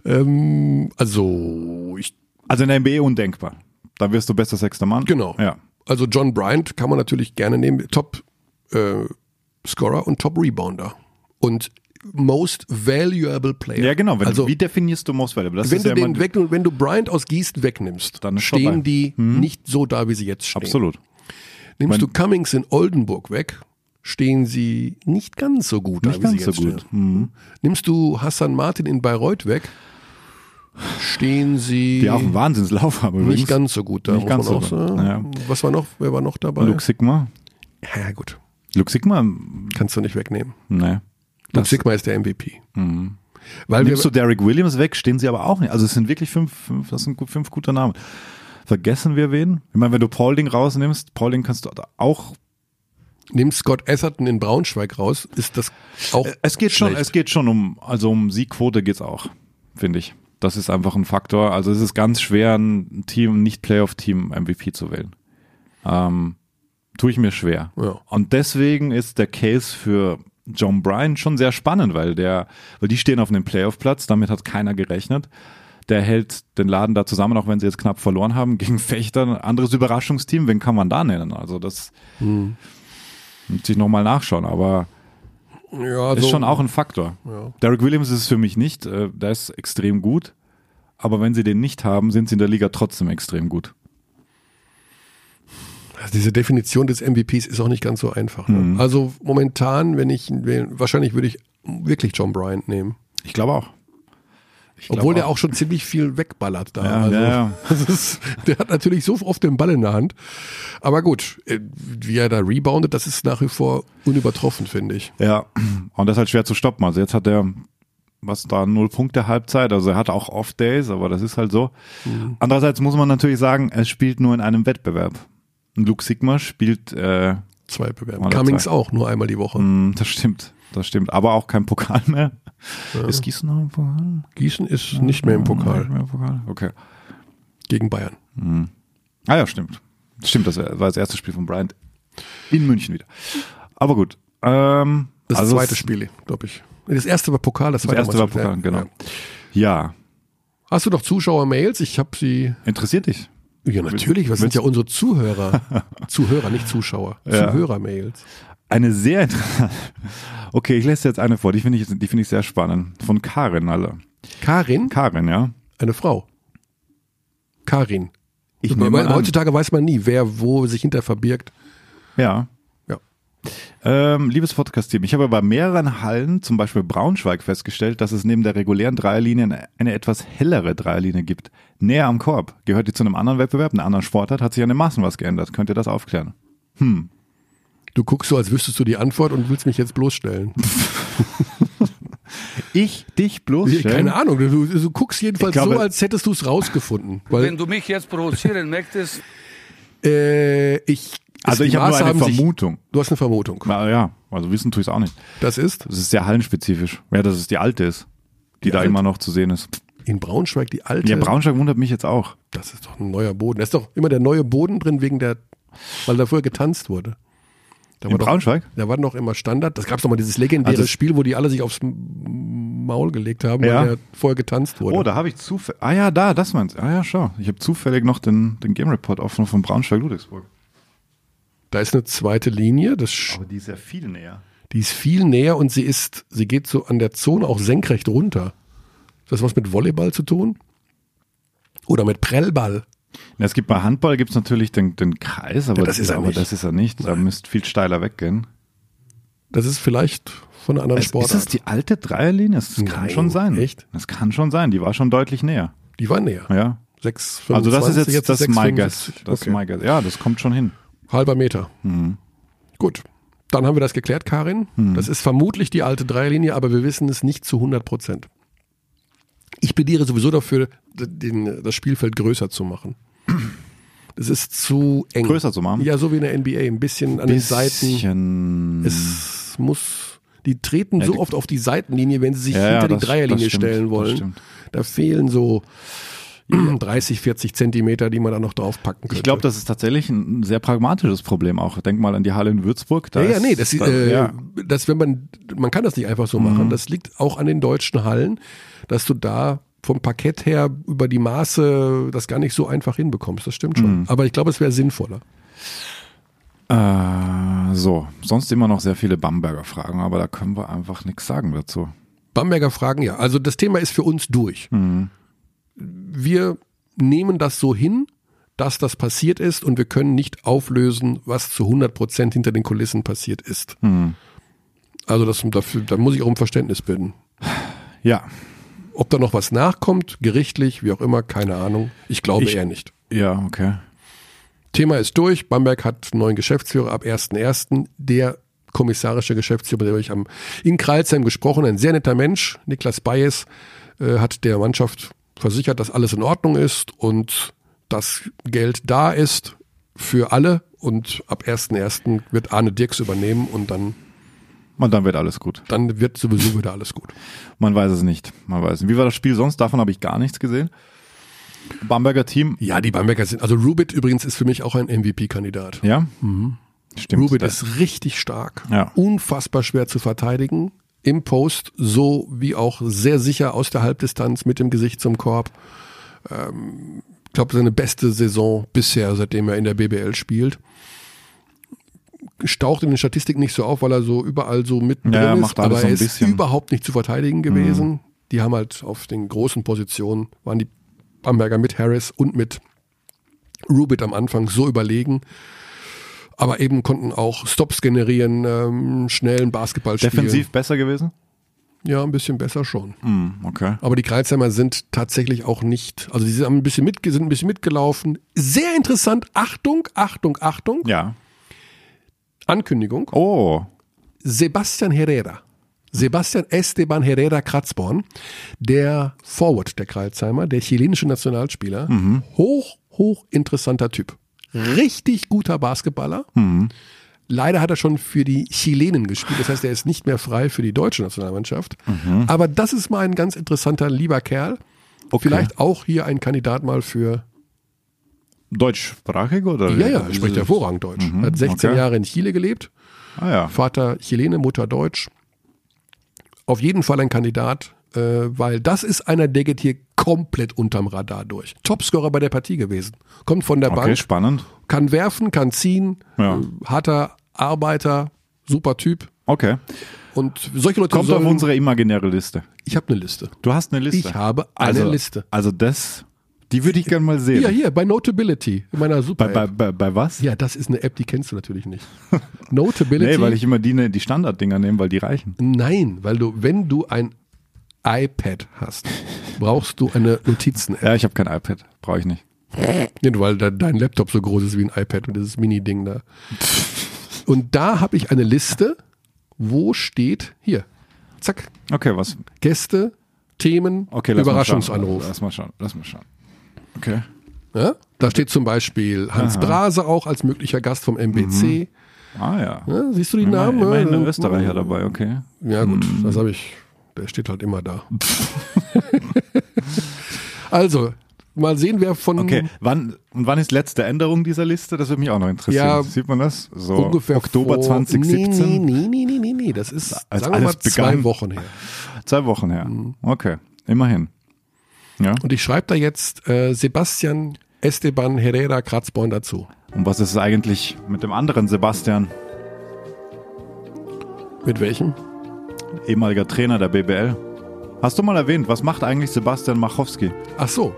Ähm, also ich, Also in der NBA undenkbar. Da wirst du bester sechster Mann. genau. Ja. Also John Bryant kann man natürlich gerne nehmen. Top äh, Scorer und Top Rebounder. Und Most Valuable Player. Ja, genau. Wenn, also wie definierst du Most Valuable? Das wenn ist du ja den weg, wenn du Bryant aus Gießen wegnimmst, Dann stehen die nicht so da, wie sie jetzt stehen. Absolut. Nimmst Mein- du Cummings in Oldenburg weg, stehen sie nicht ganz so gut Nicht da, wie ganz sie so jetzt gut. stehen. Nimmst du Hassan Martin in Bayreuth weg, stehen sie Die auch einen Wahnsinnslauf haben übrigens. nicht ganz so gut da, Nicht ganz so gut. Ja. Was war noch, wer war noch dabei? Luke Sigma. Ja, gut. Luke Sigma? Kannst du nicht wegnehmen. Nee. Luke Sigma ist der MVP. Weil Mhm. Nimmst du Derek Williams weg, stehen sie aber auch nicht. Also es sind wirklich fünf, fünf das sind fünf gute Namen. Vergessen wir wen? Ich meine, wenn du Paulding rausnimmst, Paulding kannst du auch nimm Scott Atherton in Braunschweig raus, ist das auch Es geht schon, schlecht. es geht schon um, also um Siegquote geht's auch, finde ich. Das ist einfach ein Faktor. Also es ist ganz schwer, ein Team, ein nicht-Playoff-Team MVP zu wählen. Ähm, tue ich mir schwer. Ja. Und deswegen ist der Case für John Bryan schon sehr spannend, weil der, weil die stehen auf einem Playoff-Platz, damit hat keiner gerechnet. Der hält den Laden da zusammen, auch wenn sie jetzt knapp verloren haben, gegen Fechter, ein anderes Überraschungsteam, wen kann man da nennen? Also das Hm. muss ich nochmal nachschauen, aber ja, ist so- schon auch ein Faktor. Ja. Derek Williams ist es für mich nicht. Äh, der ist extrem gut. Aber wenn sie den nicht haben, sind sie in der Liga trotzdem extrem gut. Also diese Definition des MVPs ist auch nicht ganz so einfach. Ne? Mhm. Also momentan, wenn ich wahrscheinlich würde ich wirklich John Bryant nehmen. Ich glaube auch. Ich Obwohl der auch schon ziemlich viel wegballert da. Ja, also, ja, ja. Ist, der hat natürlich so oft den Ball in der Hand. Aber gut, äh, wie er da reboundet, das ist nach wie vor unübertroffen, finde ich. Ja, und das ist halt schwer zu stoppen. Also jetzt hat er, was da, null Punkte Halbzeit. Also er hat auch Off-Days, aber das ist halt so. Andererseits muss man natürlich sagen, er spielt nur in einem Wettbewerb. Luke Sigma spielt, äh, Zwei Bewerber. Cummings zwei. auch, nur einmal die Woche. mh, das stimmt, das stimmt, aber auch kein Pokal mehr. Ist Gießen noch im Pokal? Gießen ist nicht mehr im Nicht Pokal mehr im Pokal? Okay. gegen Bayern. Ah ja, stimmt. Stimmt, das war das erste Spiel von Bryant in München wieder. Aber gut. Ähm, Das also zweite Spiel, glaube ich. Das erste war Pokal, das, Das zweite erste war Pokal, ja. genau. Ja, Hast du noch Zuschauer-Mails? Ich habe sie. interessiert dich? Ja, natürlich. Was sind ja unsere Zuhörer? Zuhörer, nicht Zuschauer. Ja. Zuhörer-Mails. Eine sehr interessante. Okay, ich lese jetzt eine vor, die finde ich, die finde ich sehr spannend. Von Karin alle. Karin, Karin, ja. eine Frau. Karin. Ich nehme heutzutage weiß man nie, wer wo sich hinter verbirgt. Ja. Ähm, liebes Podcast-Team, ich habe bei mehreren Hallen, zum Beispiel Braunschweig, festgestellt, dass es neben der regulären Dreierlinie eine, eine etwas hellere Dreierlinie gibt. Näher am Korb. Gehört die zu einem anderen Wettbewerb, einer anderen Sportart? Hat sich an den Maßen was geändert? Könnt ihr das aufklären? Du guckst so, als wüsstest du die Antwort und willst mich jetzt bloßstellen. Ich dich bloßstellen? Keine Ahnung. Du, du guckst jedenfalls glaube- so, als hättest du es rausgefunden. Weil Wenn du mich jetzt provozieren möchtest, äh, ich. Also die ich habe nur eine haben sich- Vermutung. Du hast eine Vermutung. Na ja, also wissen tue ich es auch nicht. Das ist Das ist sehr hallenspezifisch. Ja, dass es die alte ist, die, da alte? immer noch zu sehen ist. in Braunschweig die alte. Ja, Braunschweig wundert mich jetzt auch. Das ist doch ein neuer Boden. Da ist doch immer der neue Boden drin wegen der, weil da früher getanzt wurde. Da In war doch, Braunschweig? Da war doch immer Standard. Das gab es doch mal dieses legendäre Also Spiel, wo die alle sich aufs Maul gelegt haben, Ja. weil der vorher getanzt wurde. Oh, da habe ich zufällig. Ah ja, da, das meinst. Ah ja, schau. Ich habe zufällig noch den, den Game Report offen von Braunschweig Ludwigsburg. Da ist eine zweite Linie, das, Aber die ist ja viel näher. die ist viel näher und sie ist, sie geht so an der Zone auch senkrecht runter. Hat das was mit Volleyball zu tun? Oder mit Prellball? Ja, es gibt bei Handball gibt's natürlich den, den Kreis, aber, Ja, das ist er aber nicht. das ist er nicht. Da müsst viel steiler weggehen. Das ist vielleicht von einer anderen Es, ist Sportart. es die alte Dreierlinie? Das kann Nein, schon sein. echt? Das kann schon sein. Die war schon deutlich näher. die war näher. Ja. 6, Also das ist jetzt, jetzt das ist my guess. 6,75. Das Okay. ist my guess. Ja, das kommt schon hin. Halber Meter. Mhm. Gut. Dann haben wir das geklärt, Karin. Das ist vermutlich die alte Dreierlinie, aber wir wissen es nicht zu 100 Prozent. Ich plädiere sowieso dafür, den, das Spielfeld größer zu machen. Es ist zu eng. Größer zu machen? Ja, so wie in der NBA. Ein bisschen an den Seiten. Bisschen. Es muss, die treten Ja, so die- oft auf die Seitenlinie, wenn sie sich Ja, ja, hinter die das- Dreierlinie das stimmt, stellen wollen. Da fehlen so ja, 30, 40 Zentimeter, die man da noch draufpacken könnte. Ich glaube, das ist tatsächlich ein sehr pragmatisches Problem auch. Denk mal an die Halle in Würzburg. Ja, ja, nee, das, da, äh, ja. das, wenn man, man kann das nicht einfach so Mhm. machen. Das liegt auch an den deutschen Hallen, dass du da vom Parkett her über die Maße das gar nicht so einfach hinbekommst. Das stimmt Mhm. schon. Aber ich glaube, es wäre sinnvoller. Äh, so, sonst immer noch sehr viele Bamberger Fragen, aber da können wir einfach nichts sagen dazu. Bamberger Fragen, ja. Also das Thema ist für uns durch. Mhm. Wir nehmen das so hin, dass das passiert ist und wir können nicht auflösen, was zu 100 Prozent hinter den Kulissen passiert ist. Mhm. Also das, dafür, da muss ich auch um Verständnis bitten. Ja, Ob da noch was nachkommt, gerichtlich, wie auch immer, keine Ahnung. Ich glaube Ich- eher nicht. ja, okay. Thema ist durch. Bamberg hat einen neuen Geschäftsführer ab 1.1. Der kommissarische Geschäftsführer, mit dem habe ich am, in Kreilsheim gesprochen, ein sehr netter Mensch, Niklas Bayes, äh, hat der Mannschaft versichert, dass alles in Ordnung ist und das Geld da ist für alle und ab 1.1. wird Arne Dirks übernehmen und dann, Und dann wird alles gut. dann wird sowieso wieder alles gut. Man weiß es nicht. Man weiß es nicht. Wie war das Spiel sonst? Davon habe ich gar nichts gesehen. Bamberger Team. Ja, die Bamberger sind, also Rubit übrigens ist für mich auch ein MVP-Kandidat. Ja? Stimmt. Rubit ist richtig stark, Ja. unfassbar schwer zu verteidigen. Im Post so wie auch sehr sicher aus der Halbdistanz mit dem Gesicht zum Korb. Ähm, ich glaube, seine beste Saison bisher, seitdem er in der BBL spielt. Staucht in den Statistiken nicht so auf, weil er so überall so Ja, er drin ist, macht alles aber er ist bisschen. Mhm. überhaupt nicht zu verteidigen gewesen. Die haben halt auf den großen Positionen, waren die Bamberger mit Harris und mit Rubit am Anfang so überlegen. Aber eben konnten auch Stops generieren, ähm, schnellen Basketball spielen. Defensiv besser gewesen? Ja, ein bisschen besser schon. Hm, okay. Aber die Kreuzheimer sind tatsächlich auch nicht, also sie haben ein bisschen mit, sind ein bisschen mitgelaufen. Sehr interessant. Achtung, Achtung, Achtung. Ja. Ankündigung. Oh. Sebastian Herrera. Sebastian Esteban Herrera Kratzborn, der Forward der Kreuzheimer, der chilenische Nationalspieler. Hoch, hoch interessanter Typ. Richtig guter Basketballer. Leider hat er schon für die Chilenen gespielt, das heißt, er ist nicht mehr frei für die deutsche Nationalmannschaft. Aber das ist mal ein ganz interessanter, lieber Kerl. Okay. Vielleicht auch hier ein Kandidat mal für. Deutschsprachig oder? Ja, ja, er spricht hervorragend Deutsch. Mhm, hat 16 okay. Jahre in Chile gelebt. Ah ja. Vater Chilene, Mutter Deutsch. Auf jeden Fall ein Kandidat, äh, weil das ist einer, der geht hier komplett unterm Radar durch. Topscorer bei der Partie gewesen. Kommt von der Okay, Bank, spannend. kann werfen, kann ziehen, Ja. äh, harter Arbeiter, super Typ. Okay. Und solche Leute Kommt sollen, auf unsere imaginäre Liste. Ich habe eine Liste. Du hast eine Liste. Ich habe eine also, Liste. Also das, die würde ich gerne mal sehen. Hier, hier, bei Notability, in meiner super Bei, bei, bei, bei was? Ja, das ist eine App, die kennst du natürlich nicht. Notability. Nee, weil ich immer die, ne- die Standarddinger nehme, weil die reichen. Nein, weil du, wenn du ein iPad hast, brauchst du eine Notizen-App. Ja, ich habe kein iPad. Brauche ich nicht. Ja, weil de- dein Laptop so groß ist wie ein iPad und dieses Mini-Ding da. Und da habe ich eine Liste, wo steht, hier, zack, Okay, was? Gäste, Themen, Okay, lass Mal schauen. Überraschungsanruf. Lass mal schauen. Lass mal schauen. Okay. Ja? Da steht zum Beispiel Hans Brase auch als möglicher Gast vom MBC. Ah ja. Ja, siehst du die Namen? immerhin ein Österreicher dabei, okay. Ja, gut, das habe ich. Der steht halt immer da. also, mal sehen, wer von Okay, wann und wann ist letzte Änderung dieser Liste? Das würde mich auch noch interessieren. Ja, Sieht man das? So ungefähr Oktober vor, 2017? Nee, nee, nee, nee, nee, nee. Das ist, Als sagen wir mal, alles zwei begann. Wochen her. Zwei Wochen her. Mhm. Okay, immerhin. Ja. Und ich schreibe da jetzt äh, Sebastian Esteban Herrera Kratzborn dazu. Und was ist es eigentlich mit dem anderen Sebastian, Mit welchem? Ehemaliger Trainer der BBL? Hast du mal erwähnt, was macht eigentlich Sebastian Machowski? Ach so,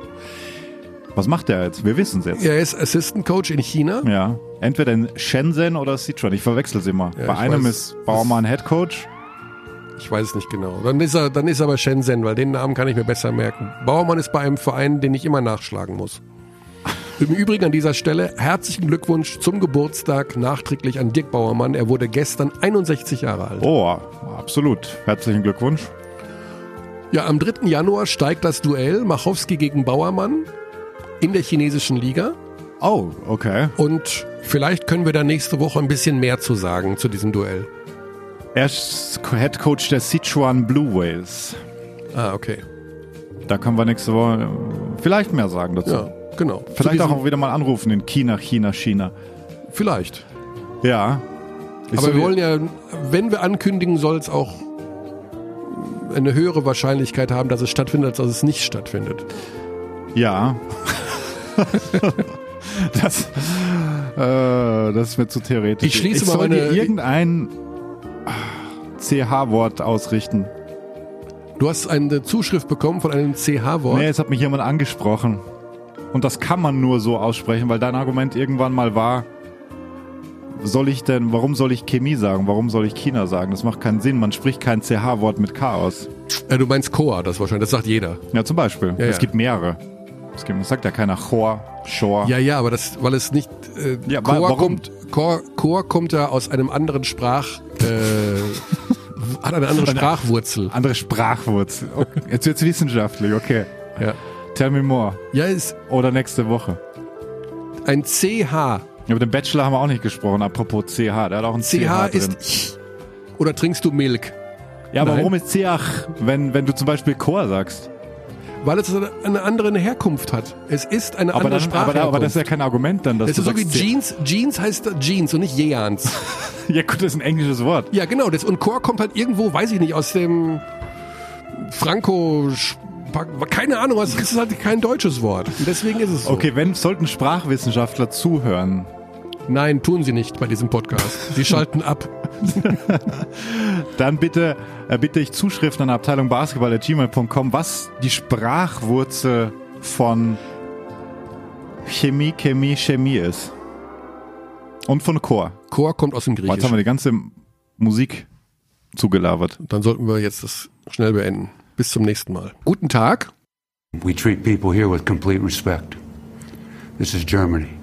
Was macht er jetzt? Wir wissen es jetzt. er ist Assistant Coach in China. Ja, entweder in Shenzhen oder Sichuan. Ich verwechsel sie immer. Ja, Bei einem weiß. ist Baumann Head Coach. Ich weiß es nicht genau. Dann ist er, dann ist er aber Shenzhen, weil den Namen kann ich mir besser merken. Bauermann ist bei einem Verein, den ich immer nachschlagen muss. Im Übrigen an dieser Stelle herzlichen Glückwunsch zum Geburtstag nachträglich an Dirk Bauermann. Er wurde gestern 61 Jahre alt. Oh, absolut. Herzlichen Glückwunsch. Ja, am 3. Januar steigt das Duell Machowski gegen Bauermann in der chinesischen Liga. Oh, okay. Und vielleicht können wir da nächste Woche ein bisschen mehr zu sagen zu diesem Duell. Er ist Head Coach der Sichuan Blue Whales. Ah, okay. Da können wir nächste Woche vielleicht mehr sagen dazu. Ja, genau. Vielleicht auch wieder mal anrufen in China, China, China. Vielleicht. Ja. Ist Aber so wir wollen ja, wenn wir ankündigen, soll es auch eine höhere Wahrscheinlichkeit haben, dass es stattfindet, als dass es nicht stattfindet. Ja. das, äh, das ist mir zu theoretisch. Ich schließe ich mal soll meine- dir irgendein ah, CH-Wort ausrichten. Du hast eine Zuschrift bekommen von einem CH-Wort. Nee, jetzt hat mich jemand angesprochen. Und das kann man nur so aussprechen, weil dein Argument irgendwann mal war, soll ich denn, warum soll ich Chemie sagen? Warum soll ich China sagen? Das macht keinen Sinn. Man spricht kein CH-Wort mit K aus. Äh, du meinst Coa, das wahrscheinlich, das sagt jeder. Ja, zum Beispiel. Ja, es ja. gibt mehrere. Es gibt, sagt ja keiner Chor, Shore. Ja, ja, aber das, weil es nicht. Äh, Ja, Chor, warum? kommt, Chor, Chor kommt ja aus einem anderen Sprach. Äh, hat eine andere Sprachwurzel. Andere Sprachwurzel. Okay. Jetzt wird's wissenschaftlich, okay. Ja, Tell me more. ja ist Oder nächste Woche. ein CH. Über den Bachelor haben wir auch nicht gesprochen, apropos CH. Der hat auch ein CH, CH drin. ist. Oder trinkst du Milk? ja, aber Nein. warum ist CH, wenn, wenn du zum Beispiel Chor sagst? Weil es eine, andere Herkunft hat. Es ist eine Aber, andere dann, aber, Sprachherkunft. aber das ist ja kein Argument dann, dass Es ist so wie Jeans. Jeans heißt Jeans und nicht Jeans. Ja gut, das ist ein englisches Wort. ja, genau. Das, und Chor kommt halt irgendwo, weiß ich nicht, aus dem Franco. Keine Ahnung, es ist halt kein deutsches Wort. Und deswegen ist es so. Okay, wenn sollten Sprachwissenschaftler zuhören, Nein, tun sie nicht bei diesem Podcast. Sie schalten ab. dann bitte äh, bitte ich Zuschriften an Abteilung Basketball@gmail.com, was die Sprachwurzel von Chemie, Chemie, Chemie ist. Und von Chor. Chor kommt aus dem Boah, Jetzt Griechischen. haben wir die ganze Musik zugelabert. Dann sollten wir jetzt das schnell beenden. Bis zum nächsten Mal. Guten Tag. We treat people here with complete respect. This is Germany.